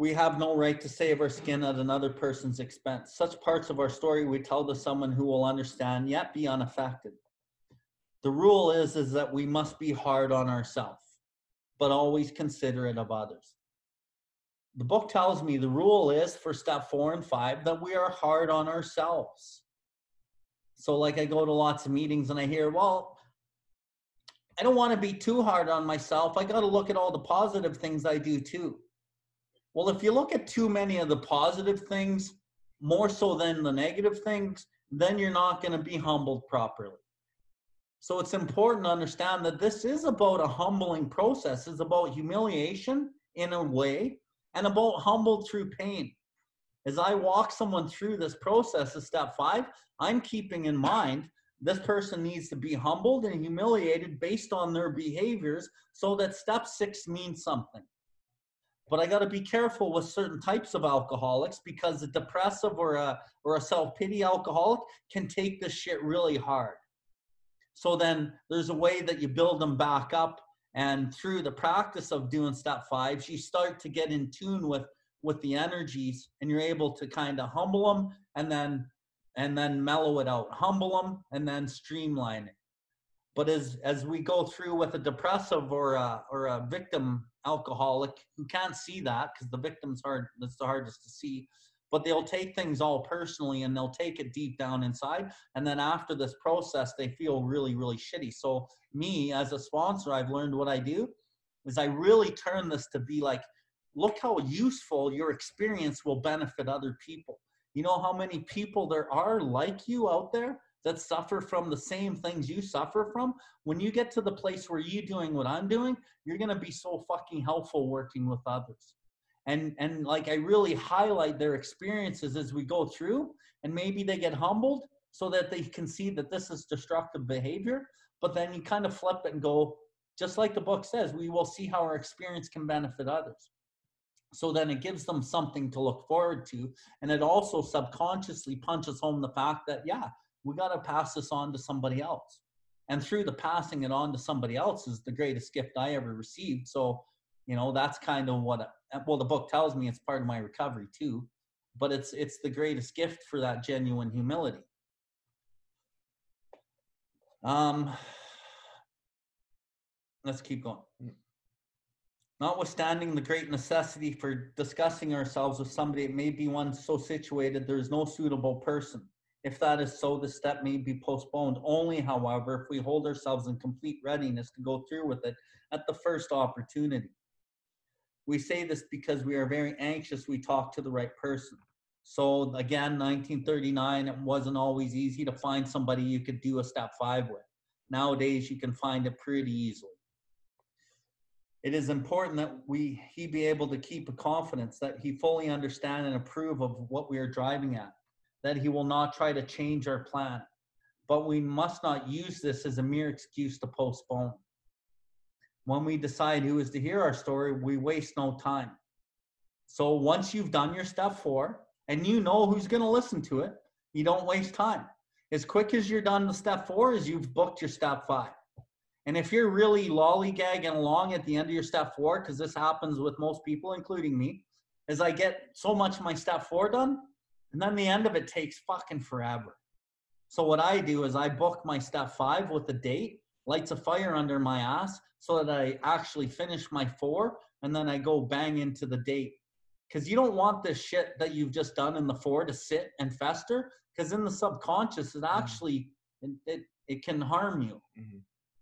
S2: We have no right to save our skin at another person's expense. Such parts of our story we tell to someone who will understand yet be unaffected. The rule is is that we must be hard on ourselves but always considerate of others. The book tells me the rule is for step four and five that we are hard on ourselves. So, like, I go to lots of meetings and I hear, well, I don't want to be too hard on myself. I got to look at all the positive things I do too. Well, if you look at too many of the positive things, more so than the negative things, then you're not going to be humbled properly. So it's important to understand that this is about a humbling process. It's about humiliation in a way, and about humbled through pain. As I walk someone through this process of step five, I'm keeping in mind this person needs to be humbled and humiliated based on their behaviors so that step six means something. But I got to be careful with certain types of alcoholics because a depressive or a, or a self pity alcoholic can take this shit really hard. So then there's a way that you build them back up. And through the practice of doing step fives, you start to get in tune with with the energies and you're able to kind of humble them and then and then mellow it out humble them and then streamline it but as as we go through with a depressive or a or a victim alcoholic who can't see that because the victim's hard that's the hardest to see but they'll take things all personally and they'll take it deep down inside and then after this process they feel really really shitty so me as a sponsor i've learned what i do is i really turn this to be like look how useful your experience will benefit other people. You know how many people there are like you out there that suffer from the same things you suffer from? When you get to the place where you're doing what I'm doing, you're going to be so fucking helpful working with others. And and like I really highlight their experiences as we go through and maybe they get humbled so that they can see that this is destructive behavior, but then you kind of flip it and go just like the book says, we will see how our experience can benefit others. So then it gives them something to look forward to. And it also subconsciously punches home the fact that, yeah, we got to pass this on to somebody else. And through the passing it on to somebody else is the greatest gift I ever received. So, you know, that's kind of what, well, the book tells me it's part of my recovery too, but it's, it's the greatest gift for that genuine humility. Um, let's keep going. Notwithstanding the great necessity for discussing ourselves with somebody, it may be one so situated there is no suitable person. If that is so, the step may be postponed. Only, however, if we hold ourselves in complete readiness to go through with it at the first opportunity. We say this because we are very anxious we talk to the right person. So, again, 1939, it wasn't always easy to find somebody you could do a step five with. Nowadays, you can find it pretty easily it is important that we he be able to keep a confidence that he fully understand and approve of what we are driving at that he will not try to change our plan but we must not use this as a mere excuse to postpone when we decide who is to hear our story we waste no time. So once you've done your step four and you know who's going to listen to it you don't waste time. As quick as you're done the step four is you've booked your step five. And if you're really lollygagging along at the end of your step four, because this happens with most people, including me, is I get so much of my step four done, and then the end of it takes fucking forever. So what I do is I book my step five with a date, lights a fire under my ass, so that I actually finish my four, and then I go bang into the date. Because you don't want this shit that you've just done in the four to sit and fester, because in the subconscious, it mm-hmm. actually it, it, it can harm you. Mm-hmm.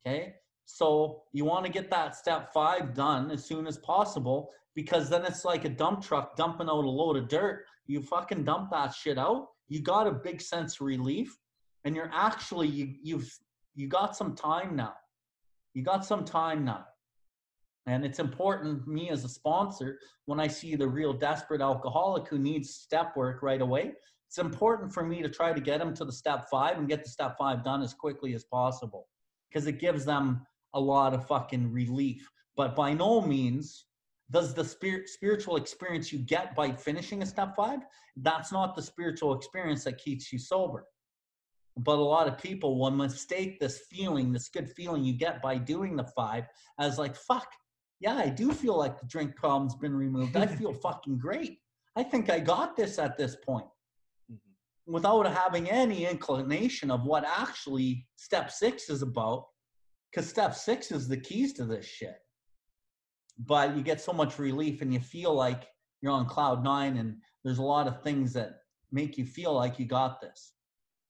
S2: Okay. So you want to get that step five done as soon as possible because then it's like a dump truck dumping out a load of dirt. You fucking dump that shit out. You got a big sense of relief, and you're actually you you've you got some time now. You got some time now. And it's important me as a sponsor when I see the real desperate alcoholic who needs step work right away. It's important for me to try to get them to the step five and get the step five done as quickly as possible because it gives them a lot of fucking relief. But by no means does the spirit spiritual experience you get by finishing a step five, that's not the spiritual experience that keeps you sober. But a lot of people will mistake this feeling, this good feeling you get by doing the five, as like, fuck, yeah, I do feel like the drink problem's been removed. I feel fucking great. I think I got this at this point mm-hmm. without having any inclination of what actually step six is about because step six is the keys to this shit but you get so much relief and you feel like you're on cloud nine and there's a lot of things that make you feel like you got this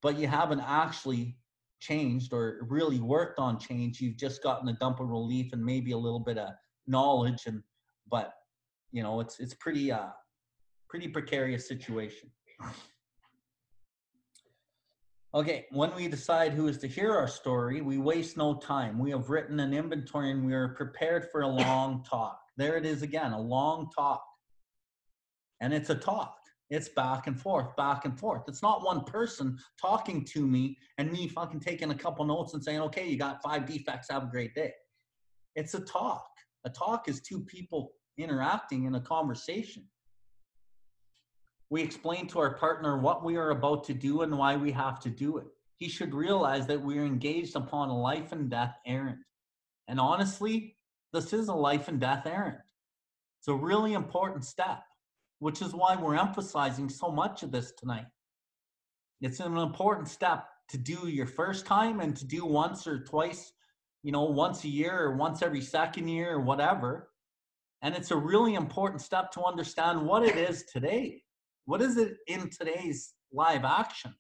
S2: but you haven't actually changed or really worked on change you've just gotten a dump of relief and maybe a little bit of knowledge and but you know it's it's pretty uh pretty precarious situation Okay, when we decide who is to hear our story, we waste no time. We have written an inventory and we are prepared for a long talk. There it is again, a long talk. And it's a talk. It's back and forth, back and forth. It's not one person talking to me and me fucking taking a couple notes and saying, okay, you got five defects, have a great day. It's a talk. A talk is two people interacting in a conversation. We explain to our partner what we are about to do and why we have to do it. He should realize that we are engaged upon a life and death errand. And honestly, this is a life and death errand. It's a really important step which is why we're emphasizing so much of this tonight. It's an important step to do your first time and to do once or twice, you know, once a year or once every second year or whatever. And it's a really important step to understand what it is today. What is it in today's live action?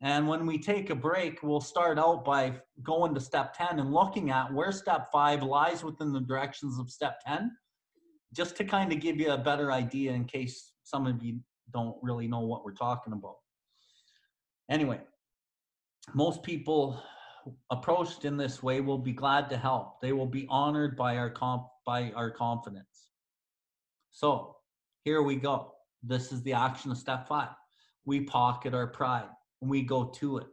S2: And when we take a break, we'll start out by going to step 10 and looking at where step five lies within the directions of step 10 just to kind of give you a better idea in case some of you don't really know what we're talking about. Anyway, most people approached in this way will be glad to help. They will be honored by our comp by our confidence. So here we go. This is the action of step five. We pocket our pride and we go to it,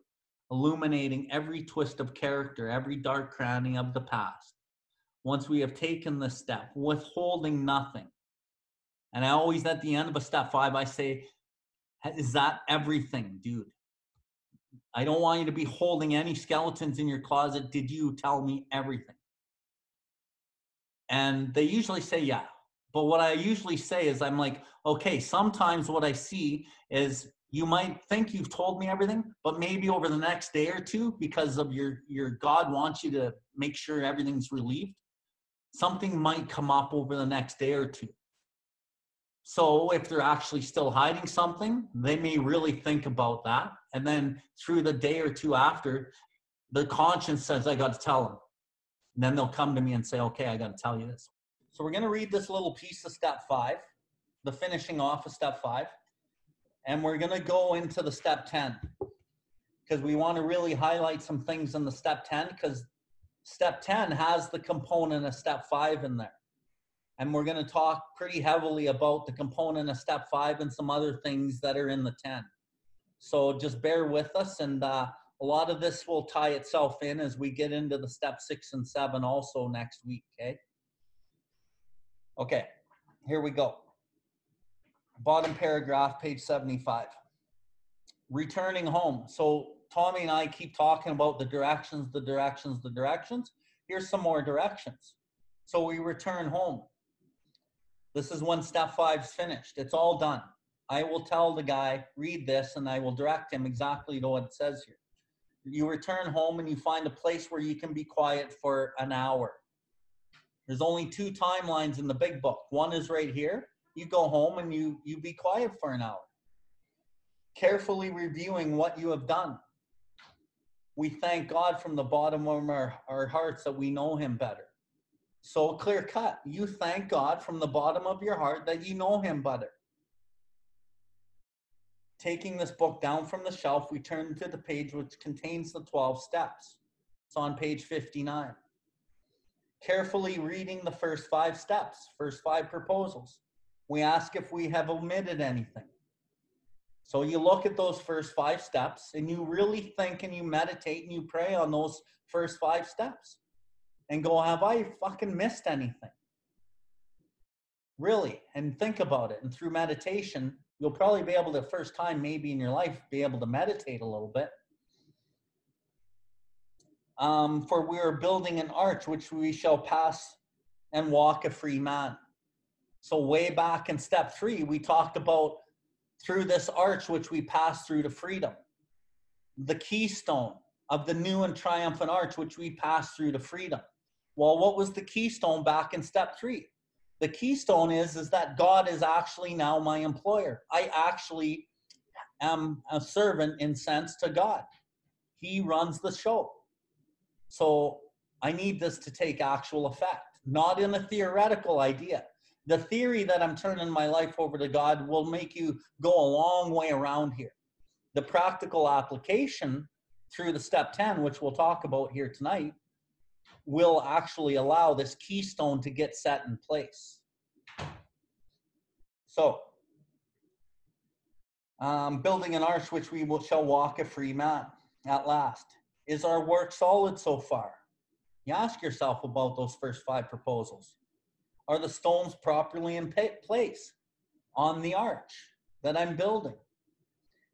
S2: illuminating every twist of character, every dark cranny of the past once we have taken the step, withholding nothing. And I always, at the end of a step five, I say, Is that everything, dude? I don't want you to be holding any skeletons in your closet. Did you tell me everything? And they usually say, Yeah. But what I usually say is, I'm like, okay, sometimes what I see is you might think you've told me everything but maybe over the next day or two because of your your god wants you to make sure everything's relieved something might come up over the next day or two. So if they're actually still hiding something, they may really think about that. And then through the day or two after, the conscience says, I got to tell them. And then they'll come to me and say, okay, I got to tell you this. So we're going to read this little piece of step five, the finishing off of step five. And we're going to go into the step 10 because we want to really highlight some things in the step 10 because Step 10 has the component of step five in there. And we're going to talk pretty heavily about the component of step five and some other things that are in the 10. So just bear with us. And uh, a lot of this will tie itself in as we get into the step six and seven also next week. Okay. Okay. Here we go. Bottom paragraph, page 75. Returning home. So Tommy and I keep talking about the directions, the directions, the directions. Here's some more directions. So we return home. This is when step five's finished. It's all done. I will tell the guy, read this, and I will direct him exactly to what it says here. You return home and you find a place where you can be quiet for an hour. There's only two timelines in the big book. One is right here. You go home and you you be quiet for an hour. Carefully reviewing what you have done we thank God from the bottom of our, our hearts that we know Him better. So clear cut. You thank God from the bottom of your heart that you know Him better. Taking this book down from the shelf, we turn to the page which contains the 12 steps. It's on page 59. Carefully reading the first five steps, first five proposals. We ask if we have omitted anything. So you look at those first five steps and you really think and you meditate and you pray on those first five steps and go, Have I fucking missed anything? Really, and think about it. And through meditation, you'll probably be able to, first time maybe in your life, be able to meditate a little bit. Um, for we are building an arch which we shall pass and walk a free man. So, way back in step three, we talked about through this arch which we pass through to freedom. The keystone of the new and triumphant arch which we pass through to freedom. Well, what was the keystone back in step three? The keystone is, is that God is actually now my employer. I actually am a servant in sense to God. He runs the show. So I need this to take actual effect, not in a theoretical idea the theory that I'm turning my life over to God will make you go a long way around here. The practical application through the step 10, which we'll talk about here tonight, will actually allow this keystone to get set in place. So, Um, building an arch which we will, shall walk a free man at last. Is our work solid so far? You ask yourself about those first five proposals. Are the stones properly in place on the arch that I'm building?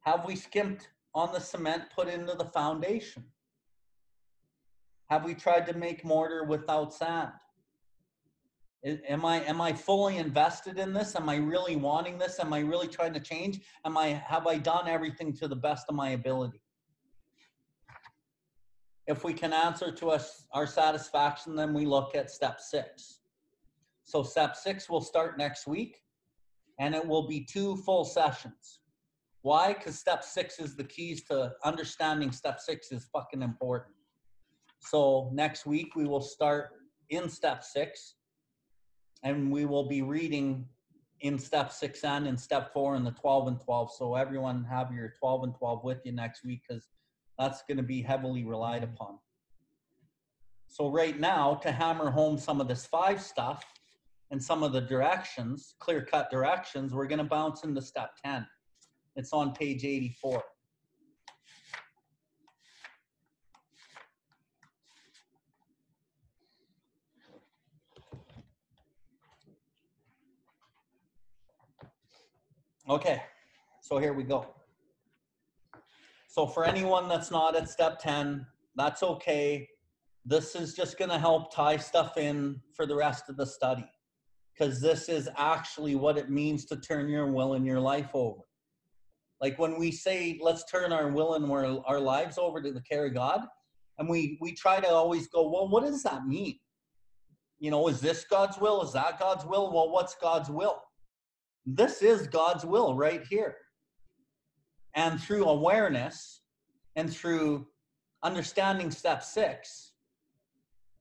S2: Have we skimped on the cement put into the foundation? Have we tried to make mortar without sand? Am I am I fully invested in this? Am I really wanting this? Am I really trying to change? Am I have I done everything to the best of my ability? If we can answer to us our satisfaction, then we look at step six. So step six will start next week and it will be two full sessions. Why? Because step six is the keys to understanding step six is fucking important. So next week we will start in step six and we will be reading in step six and in step four and the 12 and 12. So everyone have your 12 and 12 with you next week because that's going to be heavily relied upon. So right now, to hammer home some of this five stuff and some of the directions, clear cut directions, we're going to bounce into step 10. It's on page 84. Okay, so here we go. So for anyone that's not at step 10, that's okay. This is just going to help tie stuff in for the rest of the study because this is actually what it means to turn your will and your life over. Like when we say, let's turn our will and our, lives over to the care of God, and we, we try to always go, well, what does that mean? You know, is this God's will? Is that God's will? Well, what's God's will? This is God's will right here. And through awareness and through understanding step six,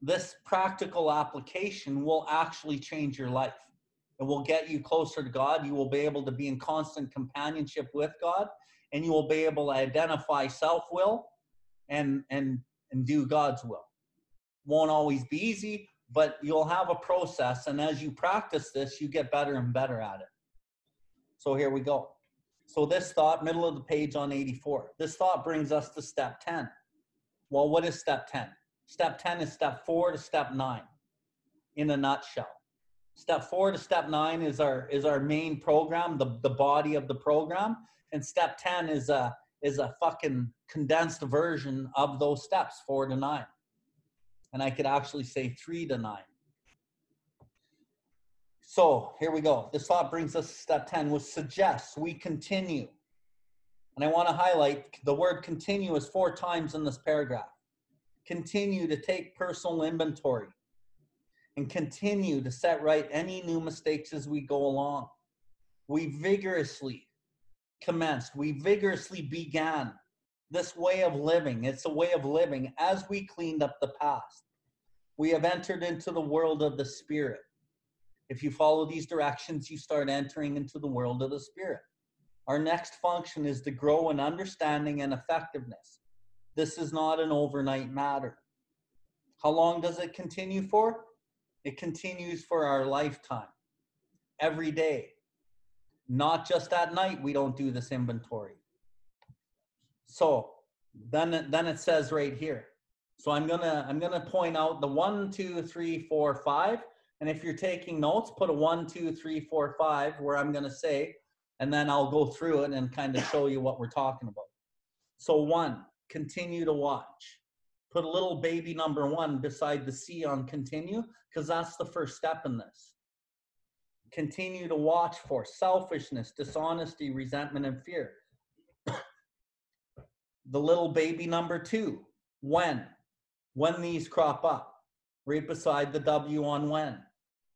S2: this practical application will actually change your life. It will get you closer to God. You will be able to be in constant companionship with God, and you will be able to identify self will and, and, and do God's will. Won't always be easy, but you'll have a process. And as you practice this, you get better and better at it. So here we go. So this thought, middle of the page on 84, this thought brings us to step 10. Well, what is step 10? Step 10 is step four to step nine in a nutshell. Step four to step nine is our is our main program, the, the body of the program. And step 10 is a is a fucking condensed version of those steps, four to nine. And I could actually say three to nine. So here we go. This thought brings us to step 10, which suggests we continue. And I want to highlight the word continue is four times in this paragraph. Continue to take personal inventory and continue to set right any new mistakes as we go along. We vigorously commenced, we vigorously began this way of living. It's a way of living as we cleaned up the past. We have entered into the world of the Spirit. If you follow these directions, you start entering into the world of the Spirit. Our next function is to grow in understanding and effectiveness. This is not an overnight matter. How long does it continue for? It continues for our lifetime, every day. Not just at night, we don't do this inventory. So then, then it says right here. So I'm gonna I'm gonna point out the one, two, three, four, five. And if you're taking notes, put a one, two, three, four, five where I'm gonna say, and then I'll go through it and kind of show you what we're talking about. So one, continue to watch. Put a little baby number one beside the C on continue, because that's the first step in this. Continue to watch for selfishness, dishonesty, resentment, and fear. the little baby number two, when. When these crop up, right beside the W on when.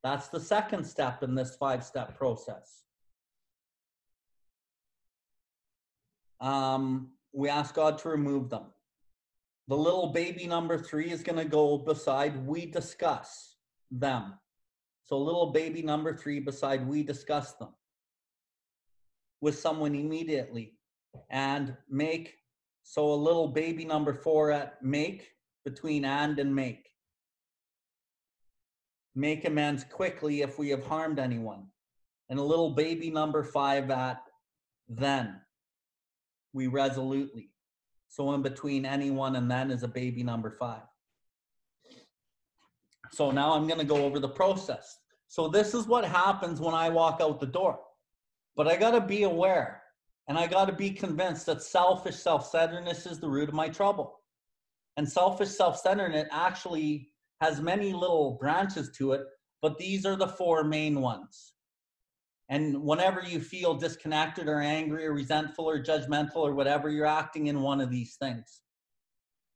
S2: That's the second step in this five step process. Um, we ask God to remove them. The little baby number three is going to go beside we discuss them. So little baby number three beside we discuss them with someone immediately and make. So a little baby number four at make between and and make. Make amends quickly if we have harmed anyone. And a little baby number five at then we resolutely. So in between anyone and then is a baby number five. So now I'm going to go over the process. So this is what happens when I walk out the door. But I got to be aware and I got to be convinced that selfish self centeredness is the root of my trouble. And selfish self centeredness actually has many little branches to it, but these are the four main ones. And whenever you feel disconnected or angry or resentful or judgmental or whatever, you're acting in one of these things.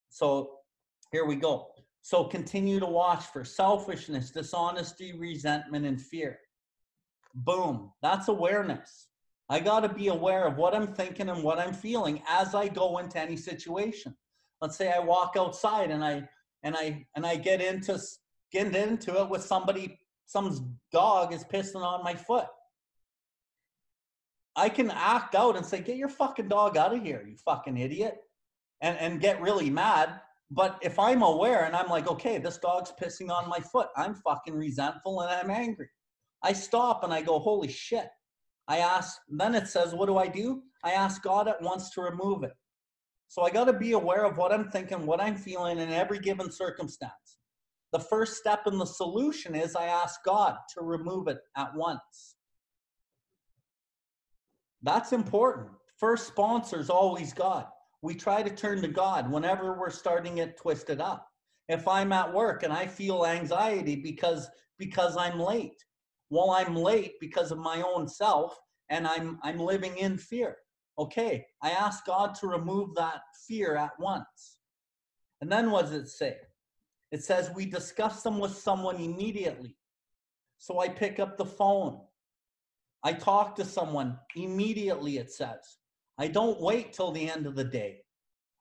S2: So here we go. So continue to watch for selfishness, dishonesty, resentment, and fear. Boom. That's awareness. I got to be aware of what I'm thinking and what I'm feeling as I go into any situation. Let's say I walk outside and I and I and I get into get into it with somebody some dog is pissing on my foot. I can act out and say, "Get your fucking dog out of here, you fucking idiot," and and get really mad. But if I'm aware and I'm like, "Okay, this dog's pissing on my foot," I'm fucking resentful and I'm angry. I stop and I go, "Holy shit!" I ask. Then it says, "What do I do?" I ask God at once to remove it. So I got to be aware of what I'm thinking, what I'm feeling in every given circumstance. The first step in the solution is I ask God to remove it at once. That's important. First sponsor is always God. We try to turn to God whenever we're starting it twisted up. If I'm at work and I feel anxiety because because I'm late, well, I'm late because of my own self and I'm I'm living in fear. Okay, I ask God to remove that fear at once. And then what does it say? It says we discuss them with someone immediately. So I pick up the phone I talk to someone immediately, it says. I don't wait till the end of the day.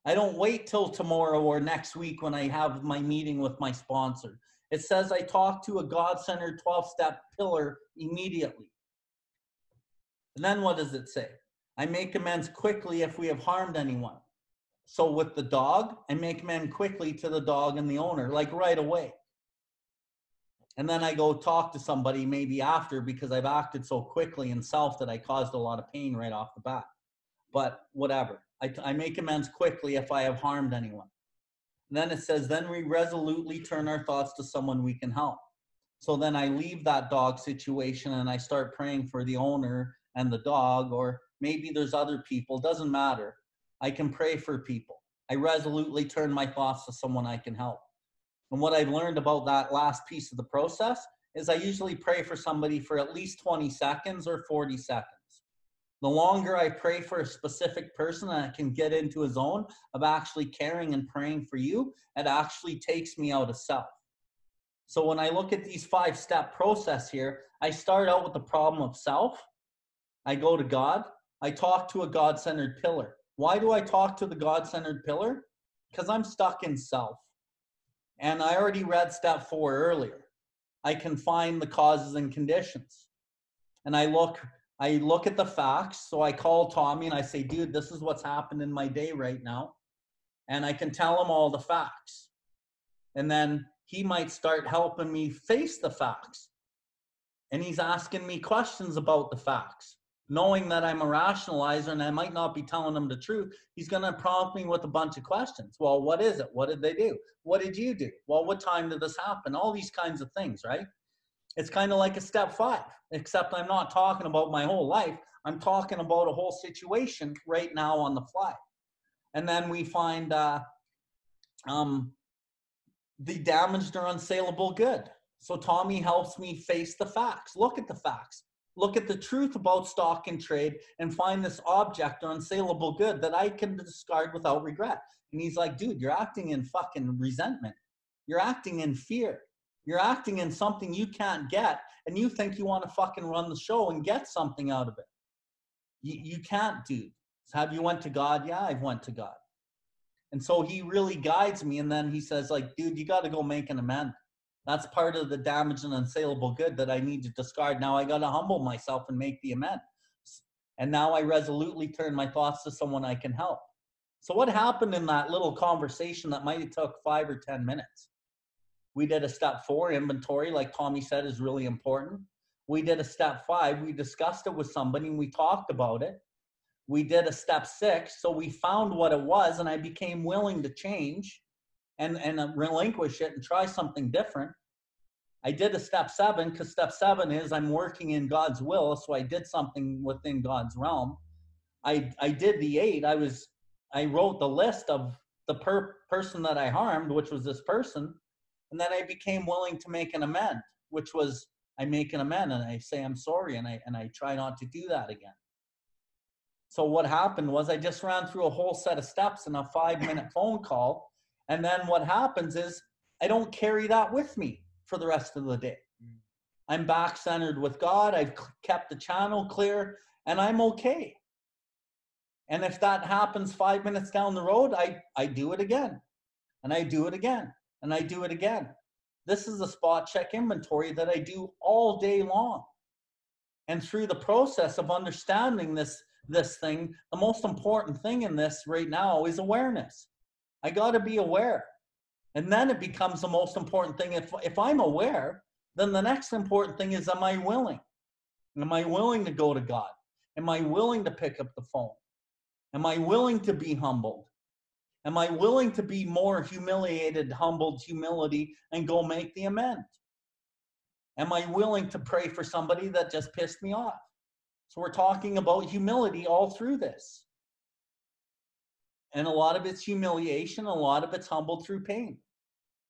S2: I don't wait till tomorrow or next week when I have my meeting with my sponsor. It says I talk to a God centered 12 step pillar immediately. And then what does it say? I make amends quickly if we have harmed anyone. So with the dog, I make amends quickly to the dog and the owner, like right away and then I go talk to somebody maybe after because I've acted so quickly in self that I caused a lot of pain right off the bat. But whatever, I, I make amends quickly if I have harmed anyone. And then it says, then we resolutely turn our thoughts to someone we can help. So then I leave that dog situation and I start praying for the owner and the dog, or maybe there's other people, doesn't matter. I can pray for people. I resolutely turn my thoughts to someone I can help. And what I've learned about that last piece of the process is I usually pray for somebody for at least 20 seconds or 40 seconds. The longer I pray for a specific person and I can get into a zone of actually caring and praying for you, it actually takes me out of self. So when I look at these five step process here, I start out with the problem of self. I go to God. I talk to a God centered pillar. Why do I talk to the God centered pillar? Because I'm stuck in self. And I already read step four earlier. I can find the causes and conditions. And I look, I look at the facts. So I call Tommy and I say, dude, this is what's happened in my day right now. And I can tell him all the facts. And then he might start helping me face the facts. And he's asking me questions about the facts knowing that I'm a rationalizer and I might not be telling them the truth, he's going to prompt me with a bunch of questions. Well, what is it? What did they do? What did you do? Well, what time did this happen? All these kinds of things, right? It's kind of like a step five, except I'm not talking about my whole life. I'm talking about a whole situation right now on the fly. And then we find uh, um, the damaged or unsaleable good. So Tommy helps me face the facts, look at the facts, look at the truth about stock and trade and find this object or unsaleable good that I can discard without regret. And he's like, dude, you're acting in fucking resentment. You're acting in fear. You're acting in something you can't get, and you think you want to fucking run the show and get something out of it. You, you can't, dude. Have you went to God? Yeah, I've went to God. And so he really guides me, and then he says, like, dude, you got to go make an amend. That's part of the damaged and unsaleable good that I need to discard. Now I got to humble myself and make the amends. And now I resolutely turn my thoughts to someone I can help. So what happened in that little conversation that might have took five or 10 minutes? We did a step four inventory, like Tommy said, is really important. We did a step five. We discussed it with somebody and we talked about it. we did a step six. So we found what it was, and I became willing to change and, and relinquish it and try something different. I did a step seven because step seven is I'm working in God's will. So I did something within God's realm. I, I did the eight. I was, I wrote the list of the per person that I harmed, which was this person. And then I became willing to make an amend, which was I make an amend and I say I'm sorry and I and I try not to do that again. So what happened was I just ran through a whole set of steps in a 5-minute phone call and then what happens is I don't carry that with me for the rest of the day. Mm. I'm back centered with God. I've kept the channel clear and I'm okay. And if that happens 5 minutes down the road, I I do it again. And I do it again. And I do it again. This is a spot check inventory that I do all day long. And through the process of understanding this, this thing, the most important thing in this right now is awareness. I got to be aware. And then it becomes the most important thing. If, if I'm aware, then the next important thing is am I willing? Am I willing to go to God? Am I willing to pick up the phone? Am I willing to be humbled? Am I willing to be more humiliated, humbled, humility, and go make the amend? Am I willing to pray for somebody that just pissed me off? So we're talking about humility all through this. And a lot of it's humiliation, a lot of it's humbled through pain.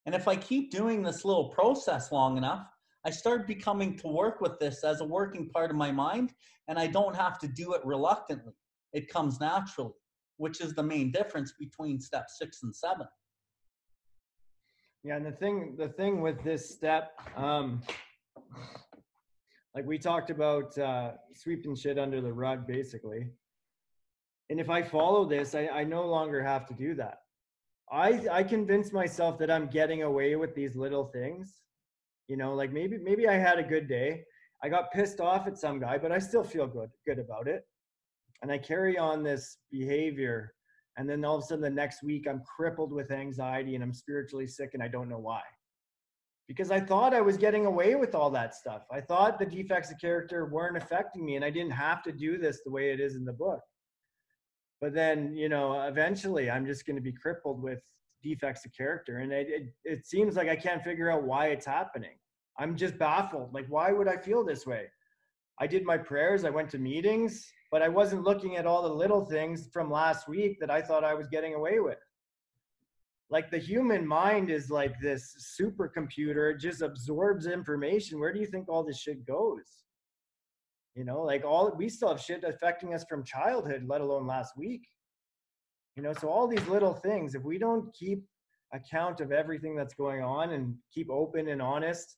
S2: And if I keep doing this little process long enough, I start becoming to work with this as a working part of my mind, and I don't have to do it reluctantly. It comes naturally which is the main difference between step six and seven.
S1: Yeah, and the thing the thing with this step, um, like we talked about uh, sweeping shit under the rug, basically. And if I follow this, I, I no longer have to do that. I I convince myself that I'm getting away with these little things. You know, like maybe maybe I had a good day. I got pissed off at some guy, but I still feel good good about it and I carry on this behavior. And then all of a sudden, the next week, I'm crippled with anxiety and I'm spiritually sick and I don't know why. Because I thought I was getting away with all that stuff. I thought the defects of character weren't affecting me and I didn't have to do this the way it is in the book. But then, you know, eventually I'm just going to be crippled with defects of character. And it, it, it seems like I can't figure out why it's happening. I'm just baffled. Like, why would I feel this way? I did my prayers, I went to meetings, but I wasn't looking at all the little things from last week that I thought I was getting away with. Like the human mind is like this supercomputer, it just absorbs information. Where do you think all this shit goes? You know, like all we still have shit affecting us from childhood, let alone last week. You know, so all these little things, if we don't keep account of everything that's going on and keep open and honest,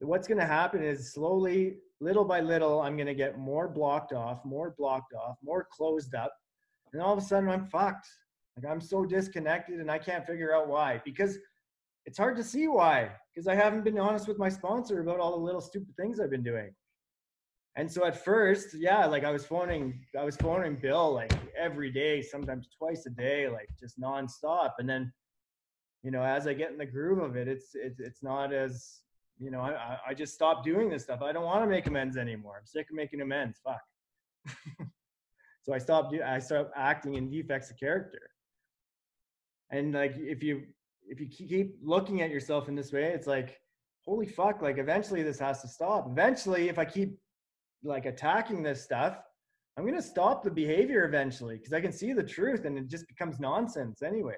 S1: what's going to happen is slowly little by little, I'm going to get more blocked off, more blocked off, more closed up. And all of a sudden, I'm fucked. Like I'm so disconnected and I can't figure out why because it's hard to see why because I haven't been honest with my sponsor about all the little stupid things I've been doing. And so at first, yeah, like I was phoning, I was phoning Bill like every day, sometimes twice a day, like just nonstop. And then, you know, as I get in the groove of it, it's it's it's not as you know, I, I just stopped doing this stuff. I don't want to make amends anymore. I'm sick of making amends. Fuck. so I stopped. I stopped acting in defects of character. And like, if you if you keep looking at yourself in this way, it's like, holy fuck! Like, eventually this has to stop. Eventually, if I keep like attacking this stuff, I'm gonna stop the behavior eventually because I can see the truth, and it just becomes nonsense anyway.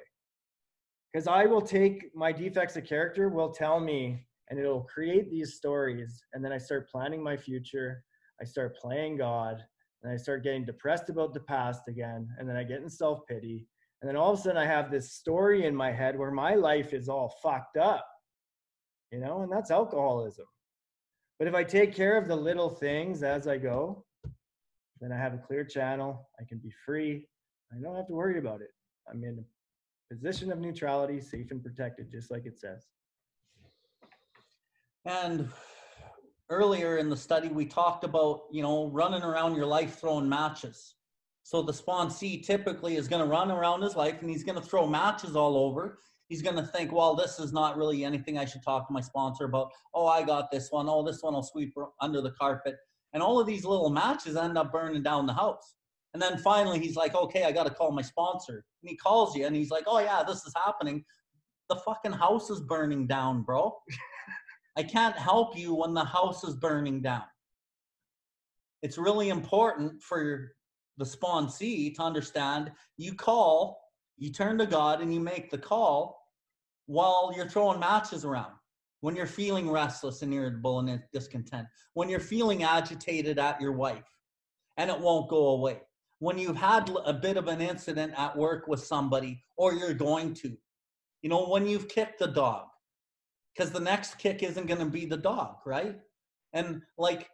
S1: Because I will take my defects of character will tell me and it'll create these stories and then i start planning my future i start playing god and i start getting depressed about the past again and then i get in self-pity and then all of a sudden i have this story in my head where my life is all fucked up you know and that's alcoholism but if i take care of the little things as i go then i have a clear channel i can be free i don't have to worry about it i'm in a position of neutrality safe and protected just like it says
S2: and earlier in the study, we talked about, you know, running around your life throwing matches. So the sponsee typically is going to run around his life and he's going to throw matches all over. He's going to think, well, this is not really anything I should talk to my sponsor about. Oh, I got this one. Oh, this one will sweep under the carpet. And all of these little matches end up burning down the house. And then finally, he's like, okay, I got to call my sponsor. And he calls you and he's like, oh, yeah, this is happening. The fucking house is burning down, bro. I can't help you when the house is burning down. It's really important for the sponsee to understand you call, you turn to God, and you make the call while you're throwing matches around. When you're feeling restless and irritable and discontent, when you're feeling agitated at your wife and it won't go away, when you've had a bit of an incident at work with somebody or you're going to, you know, when you've kicked the dog, because the next kick isn't going to be the dog, right? And like,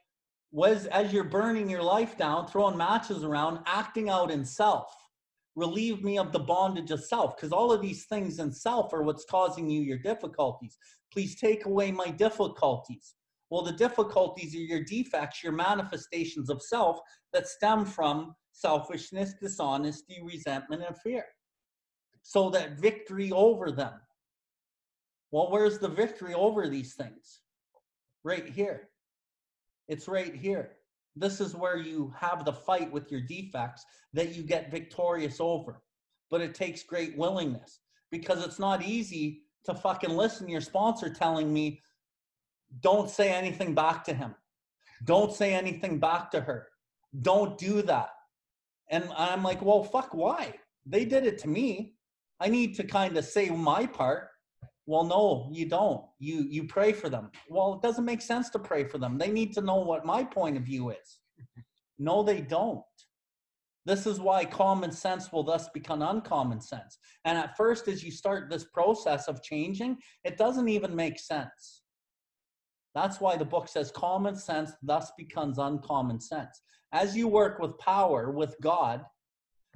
S2: was as you're burning your life down, throwing matches around, acting out in self, relieve me of the bondage of self, because all of these things in self are what's causing you your difficulties. Please take away my difficulties. Well, the difficulties are your defects, your manifestations of self that stem from selfishness, dishonesty, resentment, and fear. So that victory over them. Well, where's the victory over these things? Right here. It's right here. This is where you have the fight with your defects that you get victorious over. But it takes great willingness because it's not easy to fucking listen to your sponsor telling me, don't say anything back to him. Don't say anything back to her. Don't do that. And I'm like, well, fuck, why? They did it to me. I need to kind of say my part. Well, no, you don't. You you pray for them. Well, it doesn't make sense to pray for them. They need to know what my point of view is. No, they don't. This is why common sense will thus become uncommon sense. And at first, as you start this process of changing, it doesn't even make sense. That's why the book says common sense thus becomes uncommon sense. As you work with power, with God,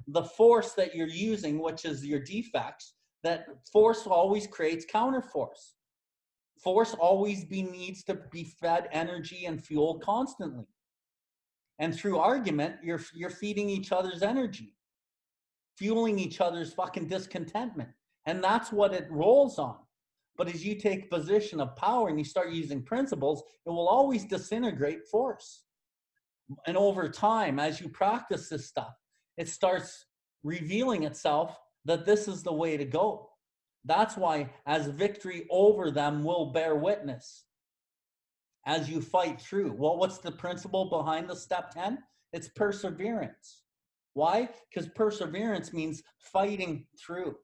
S2: the force that you're using, which is your defects, that force always creates counterforce. Force always be, needs to be fed energy and fuel constantly. And through argument, you're, you're feeding each other's energy, fueling each other's fucking discontentment. And that's what it rolls on. But as you take position of power and you start using principles, it will always disintegrate force. And over time, as you practice this stuff, it starts revealing itself that this is the way to go. That's why, as victory over them will bear witness as you fight through. Well, what's the principle behind the step 10? It's perseverance. Why? Because perseverance means fighting through.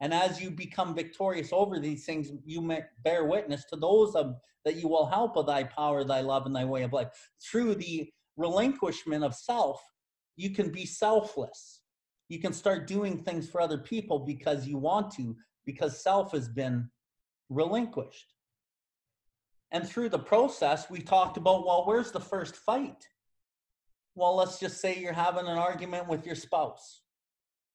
S2: And as you become victorious over these things, you may bear witness to those of that you will help of thy power, thy love, and thy way of life. Through the relinquishment of self, you can be selfless. You can start doing things for other people because you want to, because self has been relinquished. And through the process, we talked about well, where's the first fight? Well, let's just say you're having an argument with your spouse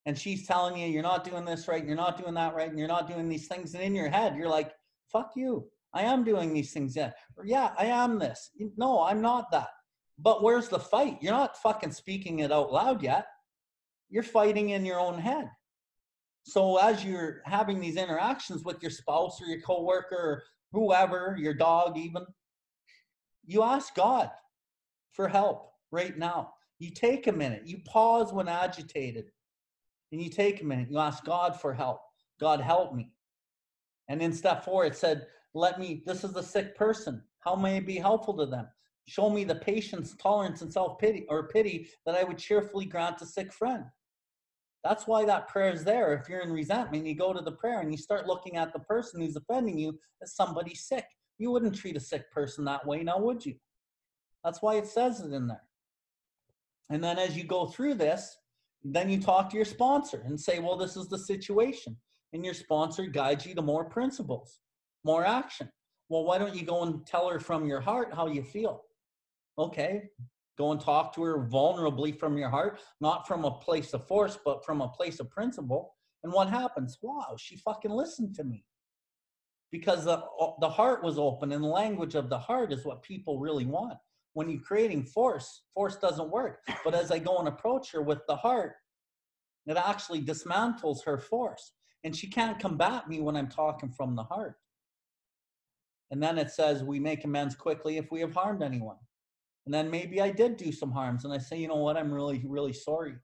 S2: and she's telling you you're not doing this right, you're not doing that right, and you're not doing these things. And in your head, you're like, fuck you. I am doing these things. Yeah. Or, yeah, I am this. No, I'm not that. But where's the fight? You're not fucking speaking it out loud yet. You're fighting in your own head. So as you're having these interactions with your spouse or your coworker or whoever, your dog even, you ask God for help right now. You take a minute. You pause when agitated and you take a minute, you ask God for help. God, help me. And in step four, it said, Let me, this is a sick person. How may I be helpful to them? Show me the patience, tolerance, and self pity or pity that I would cheerfully grant a sick friend. That's why that prayer is there. If you're in resentment, you go to the prayer and you start looking at the person who's offending you as somebody sick. You wouldn't treat a sick person that way, now would you? That's why it says it in there. And then as you go through this, then you talk to your sponsor and say, well, this is the situation. And your sponsor guides you to more principles, more action. Well, why don't you go and tell her from your heart how you feel? Okay, go and talk to her vulnerably from your heart, not from a place of force, but from a place of principle. And what happens? Wow, she fucking listened to me. Because the, the heart was open, and the language of the heart is what people really want when you're creating force, force doesn't work. But as I go and approach her with the heart, it actually dismantles her force. And she can't combat me when I'm talking from the heart. And then it says, we make amends quickly if we have harmed anyone. And then maybe I did do some harms and I say, you know what, I'm really, really sorry.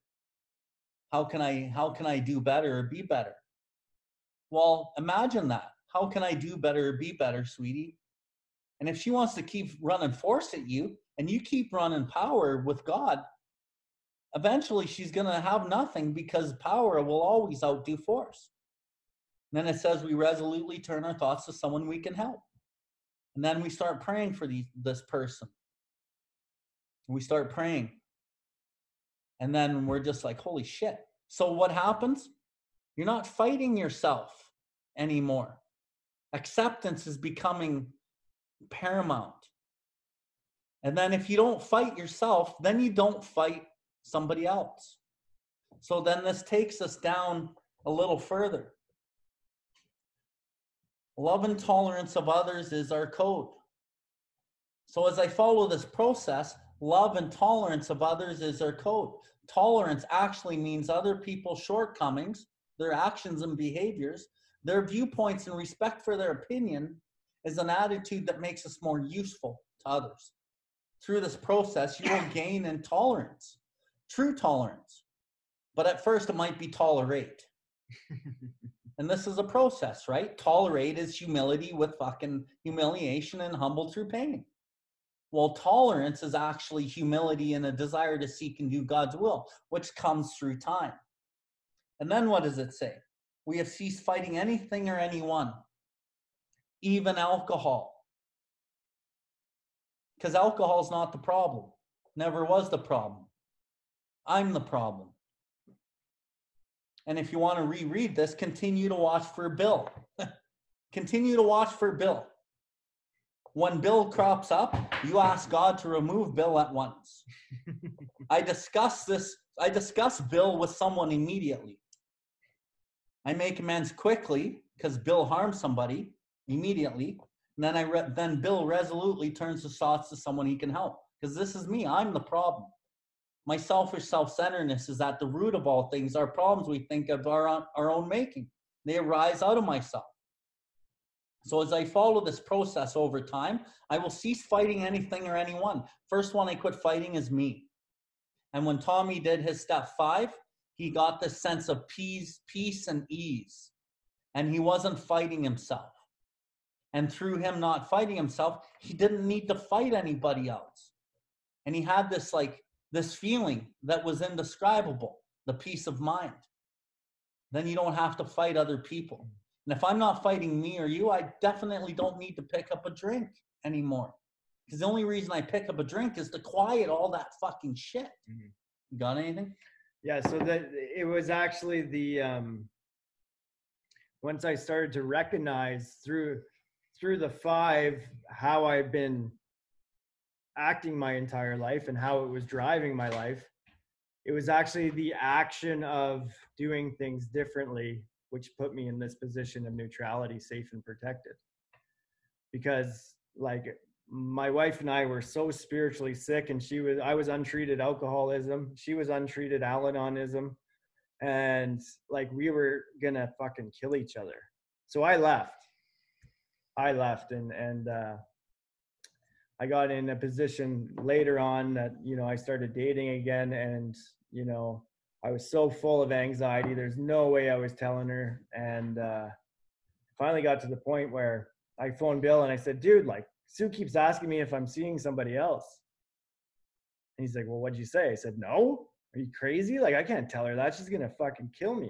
S2: How can I how can I do better or be better? Well, imagine that. How can I do better or be better, sweetie? And if she wants to keep running force at you and you keep running power with God, eventually she's going to have nothing because power will always outdo force. And then it says we resolutely turn our thoughts to someone we can help. And then we start praying for these, this person. We start praying. And then we're just like, holy shit. So what happens? You're not fighting yourself anymore. Acceptance is becoming paramount. And then if you don't fight yourself, then you don't fight somebody else. So then this takes us down a little further. Love and tolerance of others is our code. So as I follow this process, love and tolerance of others is our code. Tolerance actually means other people's shortcomings, their actions and behaviors, their viewpoints and respect for their opinion is an attitude that makes us more useful to others. Through this process, you will gain in tolerance, true tolerance. But at first, it might be tolerate. and this is a process, right? Tolerate is humility with fucking humiliation and humble through pain. Well, tolerance is actually humility and a desire to seek and do God's will, which comes through time. And then what does it say? We have ceased fighting anything or anyone even alcohol. Because alcohol is not the problem, never was the problem. I'm the problem. And if you want to reread this, continue to watch for Bill. continue to watch for Bill. When Bill crops up, you ask God to remove Bill at once. I discuss this, I discuss Bill with someone immediately. I make amends quickly because Bill harmed somebody immediately. And then I re- then Bill resolutely turns his thoughts to someone he can help because this is me. I'm the problem. My selfish self-centeredness is at the root of all things. Our problems we think of own, our own making. They arise out of myself. So as I follow this process over time, I will cease fighting anything or anyone. First one I quit fighting is me. And when Tommy did his step five, he got this sense of peace, peace and ease. And he wasn't fighting himself. And through him not fighting himself, he didn't need to fight anybody else. And he had this like this feeling that was indescribable, the peace of mind. Then you don't have to fight other people. And if I'm not fighting me or you, I definitely don't need to pick up a drink anymore. Because the only reason I pick up a drink is to quiet all that fucking shit. Mm-hmm. Got anything?
S1: Yeah, so that it was actually the um once I started to recognize through through the five how I've been acting my entire life and how it was driving my life. It was actually the action of doing things differently, which put me in this position of neutrality, safe and protected. Because, like, my wife and I were so spiritually sick, and she was, I was untreated alcoholism, she was untreated Al Anonism, and like, we were gonna fucking kill each other. So I left I left and and uh, I got in a position later on that you know I started dating again and you know I was so full of anxiety. There's no way I was telling her, and uh, finally got to the point where I phoned Bill and I said, "Dude, like Sue keeps asking me if I'm seeing somebody else." And he's like, "Well, what'd you say?" I said, "No." Are you crazy? Like I can't tell her that. She's gonna fucking kill me.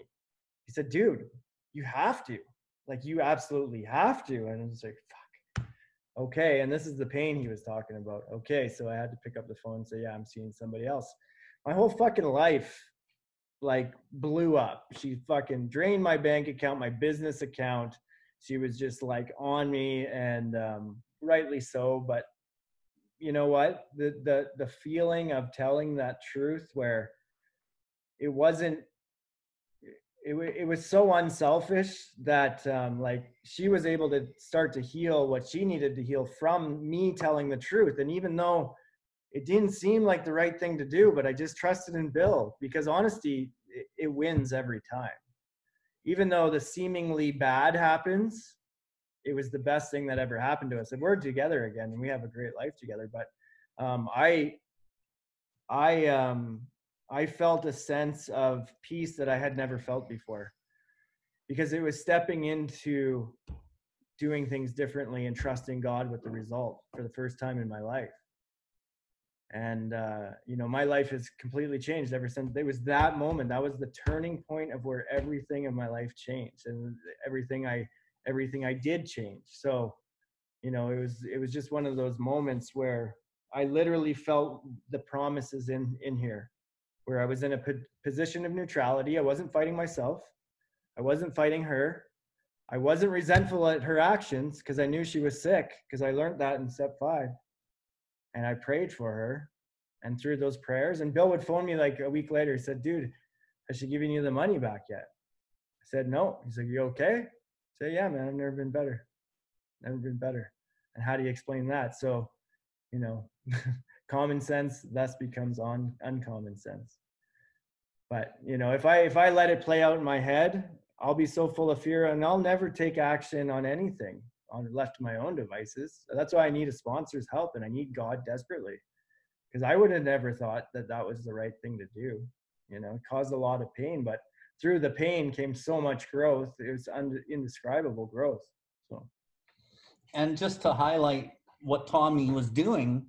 S1: He said, "Dude, you have to." like you absolutely have to and it's like fuck okay and this is the pain he was talking about okay so i had to pick up the phone and say yeah i'm seeing somebody else my whole fucking life like blew up. She fucking drained my bank account my business account. She was just like on me and um, rightly so but you know what? The the the feeling of telling that truth where it wasn't it, it was so unselfish that um, like she was able to start to heal what she needed to heal from me telling the truth. And even though it didn't seem like the right thing to do but i just trusted in bill because honesty it, it wins every time even though the seemingly bad happens it was the best thing that ever happened to us and we're together again and we have a great life together but um, I, I, um, I felt a sense of peace that I had never felt before because it was stepping into doing things differently and trusting God with the result for the first time in my life. And, uh, you know, my life has completely changed ever since. It was that moment. That was the turning point of where everything in my life changed and everything I, everything I did change. So, you know, it was, it was just one of those moments where I literally felt the promises in, in here where I was in a position of neutrality. I wasn't fighting myself. I wasn't fighting her. I wasn't resentful at her actions because I knew she was sick because I learned that in step five. And I prayed for her. And through those prayers, and Bill would phone me like a week later. He said, Dude, has she given you the money back yet? I said, No. He's like, You okay? I said, Yeah, man, I've never been better. Never been better. And how do you explain that? So, you know, common sense thus becomes on uncommon sense. But you know, if I if I let it play out in my head, I'll be so full of fear and I'll never take action on anything on left to my own devices. That's why I need a sponsor's help and I need God desperately because I would have never thought that that was the right thing to do. You know, it caused a lot of pain, but through the pain came so much growth. It was indescribable growth. So,
S2: and just to highlight what Tommy was doing,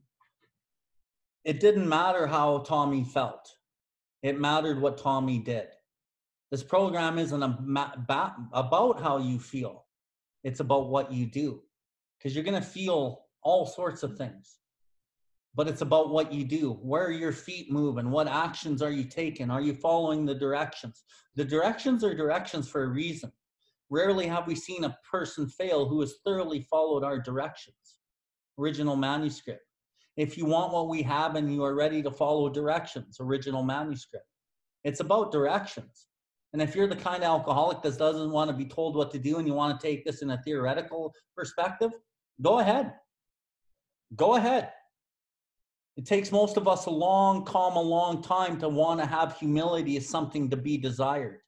S2: it didn't matter how Tommy felt. It mattered what Tommy did. This program isn't about how you feel. It's about what you do. Because you're going to feel all sorts of things. But it's about what you do. Where your feet moving? What actions are you taking? Are you following the directions? The directions are directions for a reason. Rarely have we seen a person fail who has thoroughly followed our directions. Original manuscript. If you want what we have and you are ready to follow directions, original manuscript. It's about directions. And if you're the kind of alcoholic that doesn't want to be told what to do and you want to take this in a theoretical perspective, go ahead. Go ahead. It takes most of us a long, calm, a long time to want to have humility as something to be desired.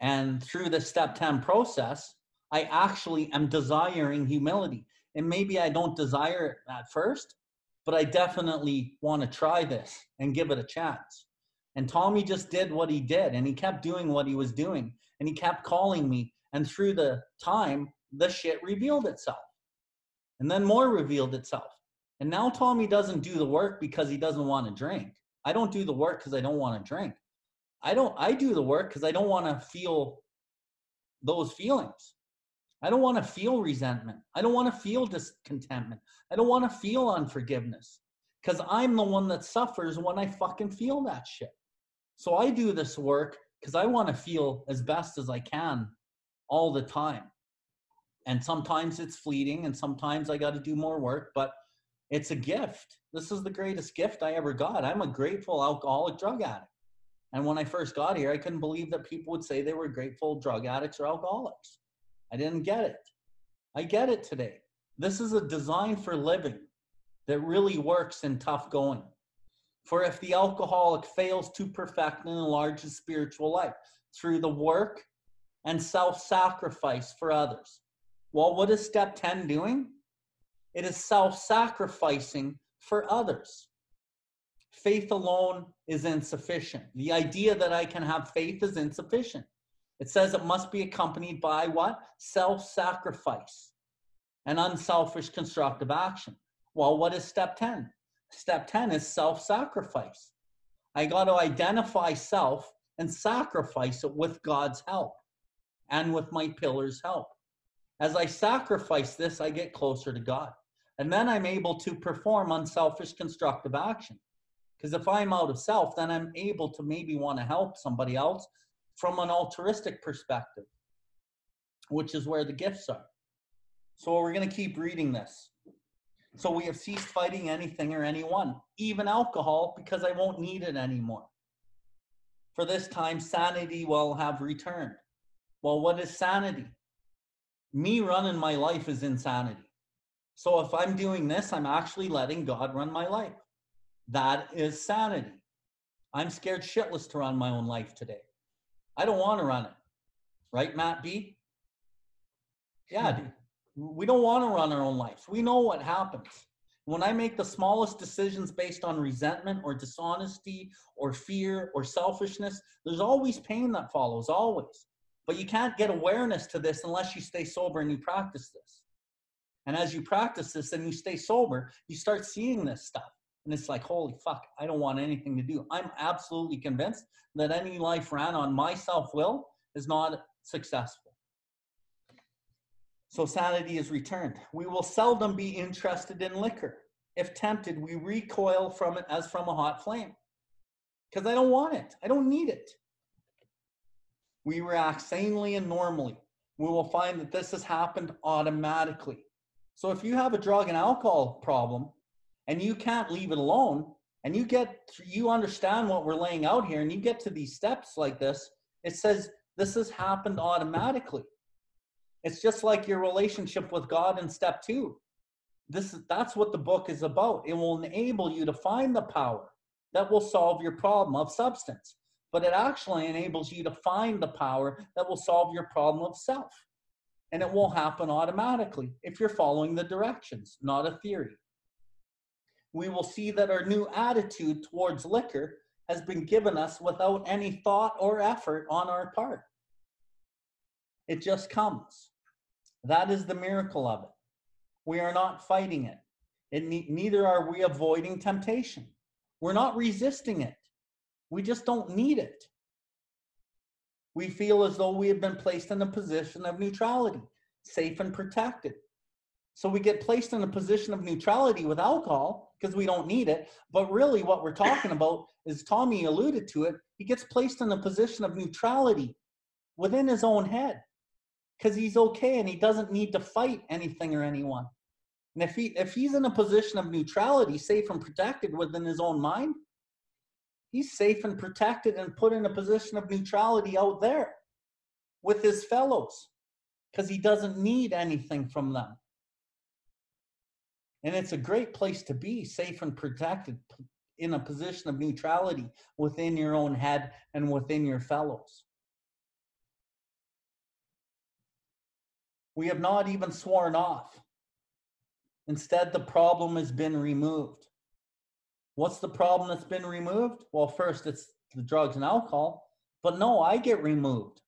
S2: And through the step 10 process, I actually am desiring humility. And maybe I don't desire it at first, but I definitely want to try this and give it a chance. And Tommy just did what he did and he kept doing what he was doing and he kept calling me. And through the time, the shit revealed itself. And then more revealed itself. And now Tommy doesn't do the work because he doesn't want to drink. I don't do the work because I don't want to drink. I don't I do the work because I don't want to feel those feelings. I don't want to feel resentment. I don't want to feel discontentment. I don't want to feel unforgiveness because I'm the one that suffers when I fucking feel that shit. So I do this work because I want to feel as best as I can all the time. And sometimes it's fleeting and sometimes I got to do more work, but it's a gift. This is the greatest gift I ever got. I'm a grateful alcoholic drug addict. And when I first got here, I couldn't believe that people would say they were grateful drug addicts or alcoholics. I didn't get it. I get it today. This is a design for living that really works in tough going. For if the alcoholic fails to perfect and enlarge his spiritual life through the work and self sacrifice for others. Well, what is step 10 doing? It is self sacrificing for others. Faith alone is insufficient. The idea that I can have faith is insufficient. It says it must be accompanied by what? Self sacrifice and unselfish constructive action. Well, what is step 10? Step 10 is self sacrifice. I got to identify self and sacrifice it with God's help and with my pillar's help. As I sacrifice this, I get closer to God. And then I'm able to perform unselfish constructive action. Because if I'm out of self, then I'm able to maybe want to help somebody else from an altruistic perspective, which is where the gifts are. So we're going to keep reading this. So we have ceased fighting anything or anyone, even alcohol, because I won't need it anymore. For this time, sanity will have returned. Well, what is sanity? Me running my life is insanity. So if I'm doing this, I'm actually letting God run my life. That is sanity. I'm scared shitless to run my own life today. I don't want to run it. Right, Matt B? Yeah, hmm. dude. We don't want to run our own lives. We know what happens. When I make the smallest decisions based on resentment or dishonesty or fear or selfishness, there's always pain that follows, always. But you can't get awareness to this unless you stay sober and you practice this. And as you practice this and you stay sober, you start seeing this stuff. And it's like, holy fuck, I don't want anything to do. I'm absolutely convinced that any life ran on my self will is not successful. So sanity is returned. We will seldom be interested in liquor. If tempted, we recoil from it as from a hot flame. Because I don't want it. I don't need it. We react sanely and normally. We will find that this has happened automatically. So if you have a drug and alcohol problem and you can't leave it alone, and you get you understand what we're laying out here, and you get to these steps like this, it says this has happened automatically. It's just like your relationship with God in step two. This is that's what the book is about. It will enable you to find the power that will solve your problem of substance, but it actually enables you to find the power that will solve your problem of self. And it will happen automatically if you're following the directions, not a theory. We will see that our new attitude towards liquor has been given us without any thought or effort on our part. It just comes. That is the miracle of it. We are not fighting it. it ne- neither are we avoiding temptation. We're not resisting it. We just don't need it. We feel as though we have been placed in a position of neutrality, safe and protected. So we get placed in a position of neutrality with alcohol because we don't need it. But really, what we're talking about is Tommy alluded to it. He gets placed in a position of neutrality within his own head because he's okay and he doesn't need to fight anything or anyone. And if he if he's in a position of neutrality, safe and protected within his own mind, he's safe and protected and put in a position of neutrality out there with his fellows because he doesn't need anything from them. And it's a great place to be, safe and protected in a position of neutrality within your own head and within your fellows. We have not even sworn off. Instead, the problem has been removed. What's the problem that's been removed? Well, first, it's the drugs and alcohol. But no, I get removed,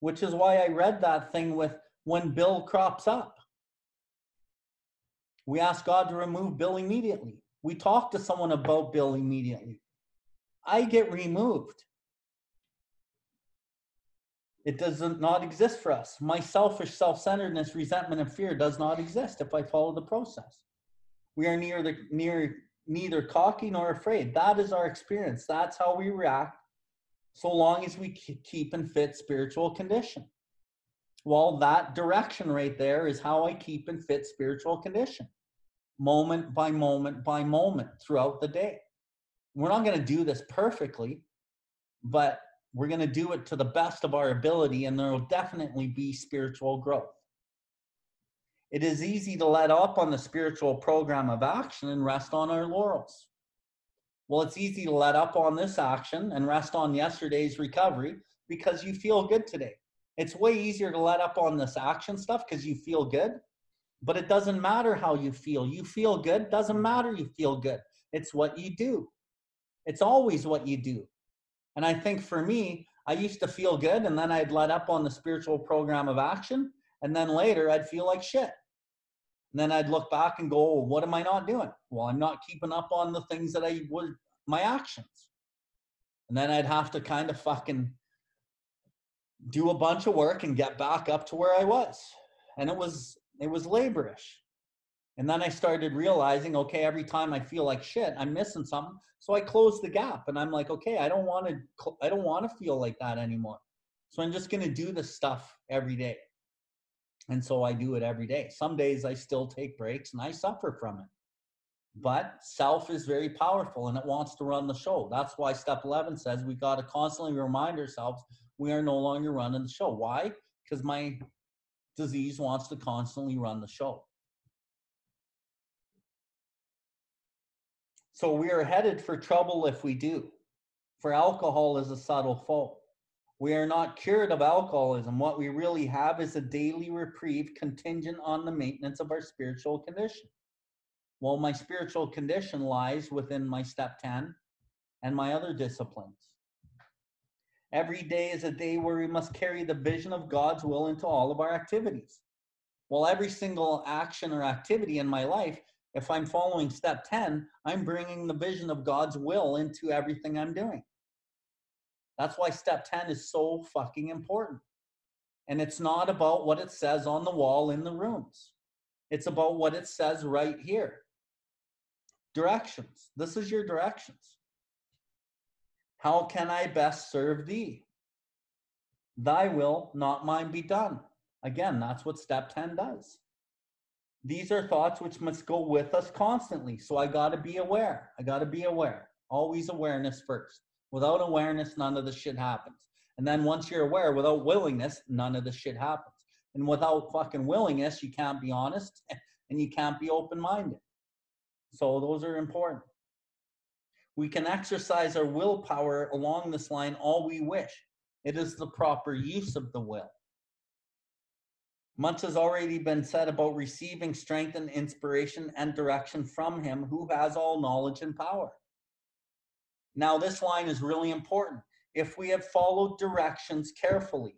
S2: which is why I read that thing with when Bill crops up. We ask God to remove Bill immediately. We talk to someone about Bill immediately. I get removed. It does not exist for us. My selfish self-centeredness, resentment, and fear does not exist if I follow the process. We are near the near neither cocky nor afraid. That is our experience. That's how we react so long as we keep in fit spiritual condition. Well, that direction right there is how I keep in fit spiritual condition, moment by moment by moment throughout the day. We're not going to do this perfectly, but we're going to do it to the best of our ability, and there will definitely be spiritual growth. It is easy to let up on the spiritual program of action and rest on our laurels. Well, it's easy to let up on this action and rest on yesterday's recovery because you feel good today. It's way easier to let up on this action stuff because you feel good, but it doesn't matter how you feel. You feel good, doesn't matter you feel good. It's what you do. It's always what you do. And I think for me, I used to feel good and then I'd let up on the spiritual program of action. And then later I'd feel like shit. And then I'd look back and go, well, what am I not doing? Well, I'm not keeping up on the things that I would, my actions. And then I'd have to kind of fucking do a bunch of work and get back up to where I was. And it was, it was laborish. And then I started realizing, okay, every time I feel like shit, I'm missing something. So I closed the gap and I'm like, okay, I don't want to, I don't want to feel like that anymore. So I'm just going to do this stuff every day. And so I do it every day. Some days I still take breaks and I suffer from it. But self is very powerful and it wants to run the show. That's why step 11 says we got to constantly remind ourselves we are no longer running the show. Why? Because my disease wants to constantly run the show. So we are headed for trouble if we do. For alcohol is a subtle foe. We are not cured of alcoholism. What we really have is a daily reprieve contingent on the maintenance of our spiritual condition. Well, my spiritual condition lies within my step 10 and my other disciplines. Every day is a day where we must carry the vision of God's will into all of our activities. Well, every single action or activity in my life, if I'm following step 10, I'm bringing the vision of God's will into everything I'm doing. That's why step 10 is so fucking important. And it's not about what it says on the wall in the rooms, it's about what it says right here. Directions. This is your directions. How can I best serve thee? Thy will, not mine, be done. Again, that's what step 10 does. These are thoughts which must go with us constantly. So I got to be aware. I got to be aware. Always awareness first. Without awareness, none of the shit happens. And then once you're aware, without willingness, none of the shit happens. And without fucking willingness, you can't be honest and you can't be open minded. So those are important. We can exercise our willpower along this line all we wish. It is the proper use of the will. Much has already been said about receiving strength and inspiration and direction from Him who has all knowledge and power. Now, this line is really important. If we have followed directions carefully,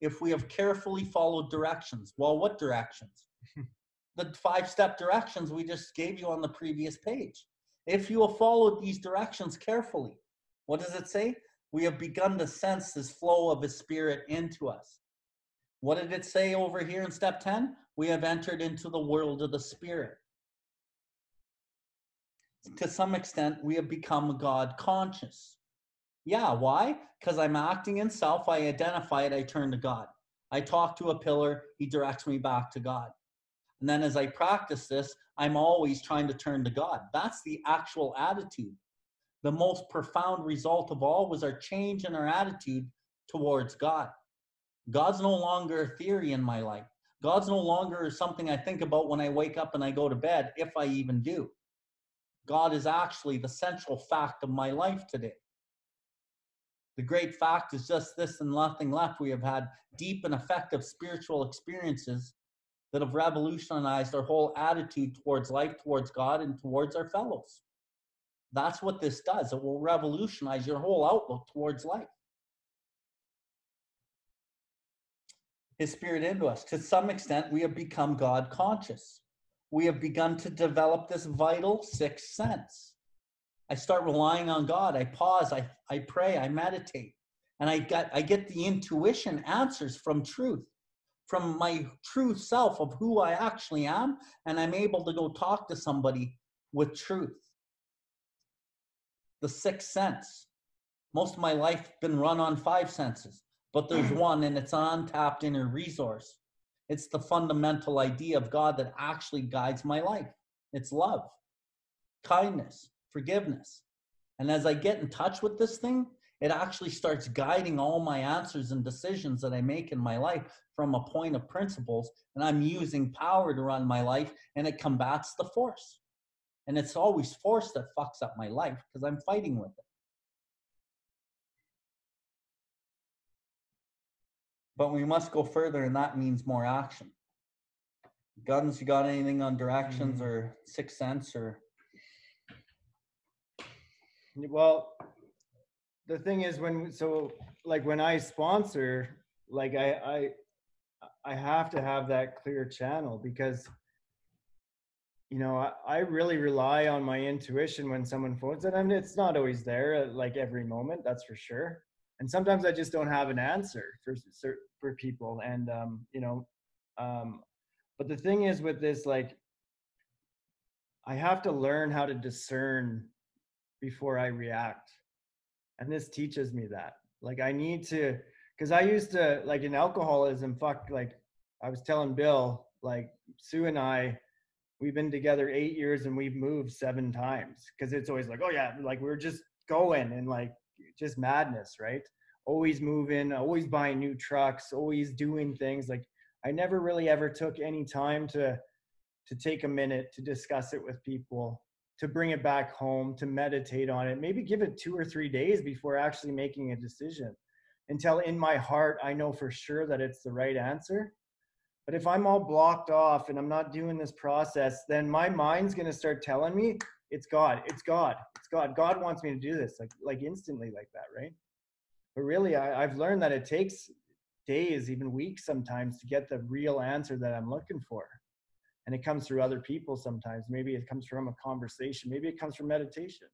S2: if we have carefully followed directions, well, what directions? the five step directions we just gave you on the previous page. If you have followed these directions carefully, what does it say? We have begun to sense this flow of His Spirit into us. What did it say over here in step 10? We have entered into the world of the Spirit. To some extent, we have become God conscious. Yeah, why? Because I'm acting in self, I identify it, I turn to God. I talk to a pillar, He directs me back to God. And then as I practice this, I'm always trying to turn to God. That's the actual attitude. The most profound result of all was our change in our attitude towards God. God's no longer a theory in my life. God's no longer something I think about when I wake up and I go to bed, if I even do. God is actually the central fact of my life today. The great fact is just this and nothing left. We have had deep and effective spiritual experiences that have revolutionized our whole attitude towards life, towards God, and towards our fellows. That's what this does. It will revolutionize your whole outlook towards life. His spirit into us. To some extent, we have become God conscious. We have begun to develop this vital sixth sense. I start relying on God. I pause, I, I pray, I meditate, and I get I get the intuition answers from truth from my true self of who I actually am, and I'm able to go talk to somebody with truth. The sixth sense. Most of my life been run on five senses, but there's mm. one, and it's an untapped inner resource. It's the fundamental idea of God that actually guides my life. It's love, kindness, forgiveness. And as I get in touch with this thing, it actually starts guiding all my answers and decisions that I make in my life from a point of principles. And I'm using power to run my life, and it combats the force. And it's always force that fucks up my life because I'm fighting with it. But we must go further, and that means more action. Guns, you got anything on directions mm-hmm. or sixth sense or?
S1: Well, the thing is when so like when I sponsor, like I I I have to have that clear channel because you know I, I really rely on my intuition when someone phones and I mean, it's not always there like every moment that's for sure and sometimes I just don't have an answer for for people and um you know um but the thing is with this like I have to learn how to discern before I react and this teaches me that like i need to because i used to like in alcoholism fuck like i was telling bill like sue and i we've been together eight years and we've moved seven times because it's always like oh yeah like we're just going and like just madness right always moving always buying new trucks always doing things like i never really ever took any time to to take a minute to discuss it with people to bring it back home, to meditate on it, maybe give it two or three days before actually making a decision until in my heart I know for sure that it's the right answer. But if I'm all blocked off and I'm not doing this process, then my mind's to start telling me it's God, it's God, it's God. God wants me to do this like like instantly like that, right? But really, I, I've learned that it takes days, even weeks sometimes, to get the real answer that I'm looking for. And it comes through other people sometimes. Maybe it comes from a conversation. Maybe it comes from meditation.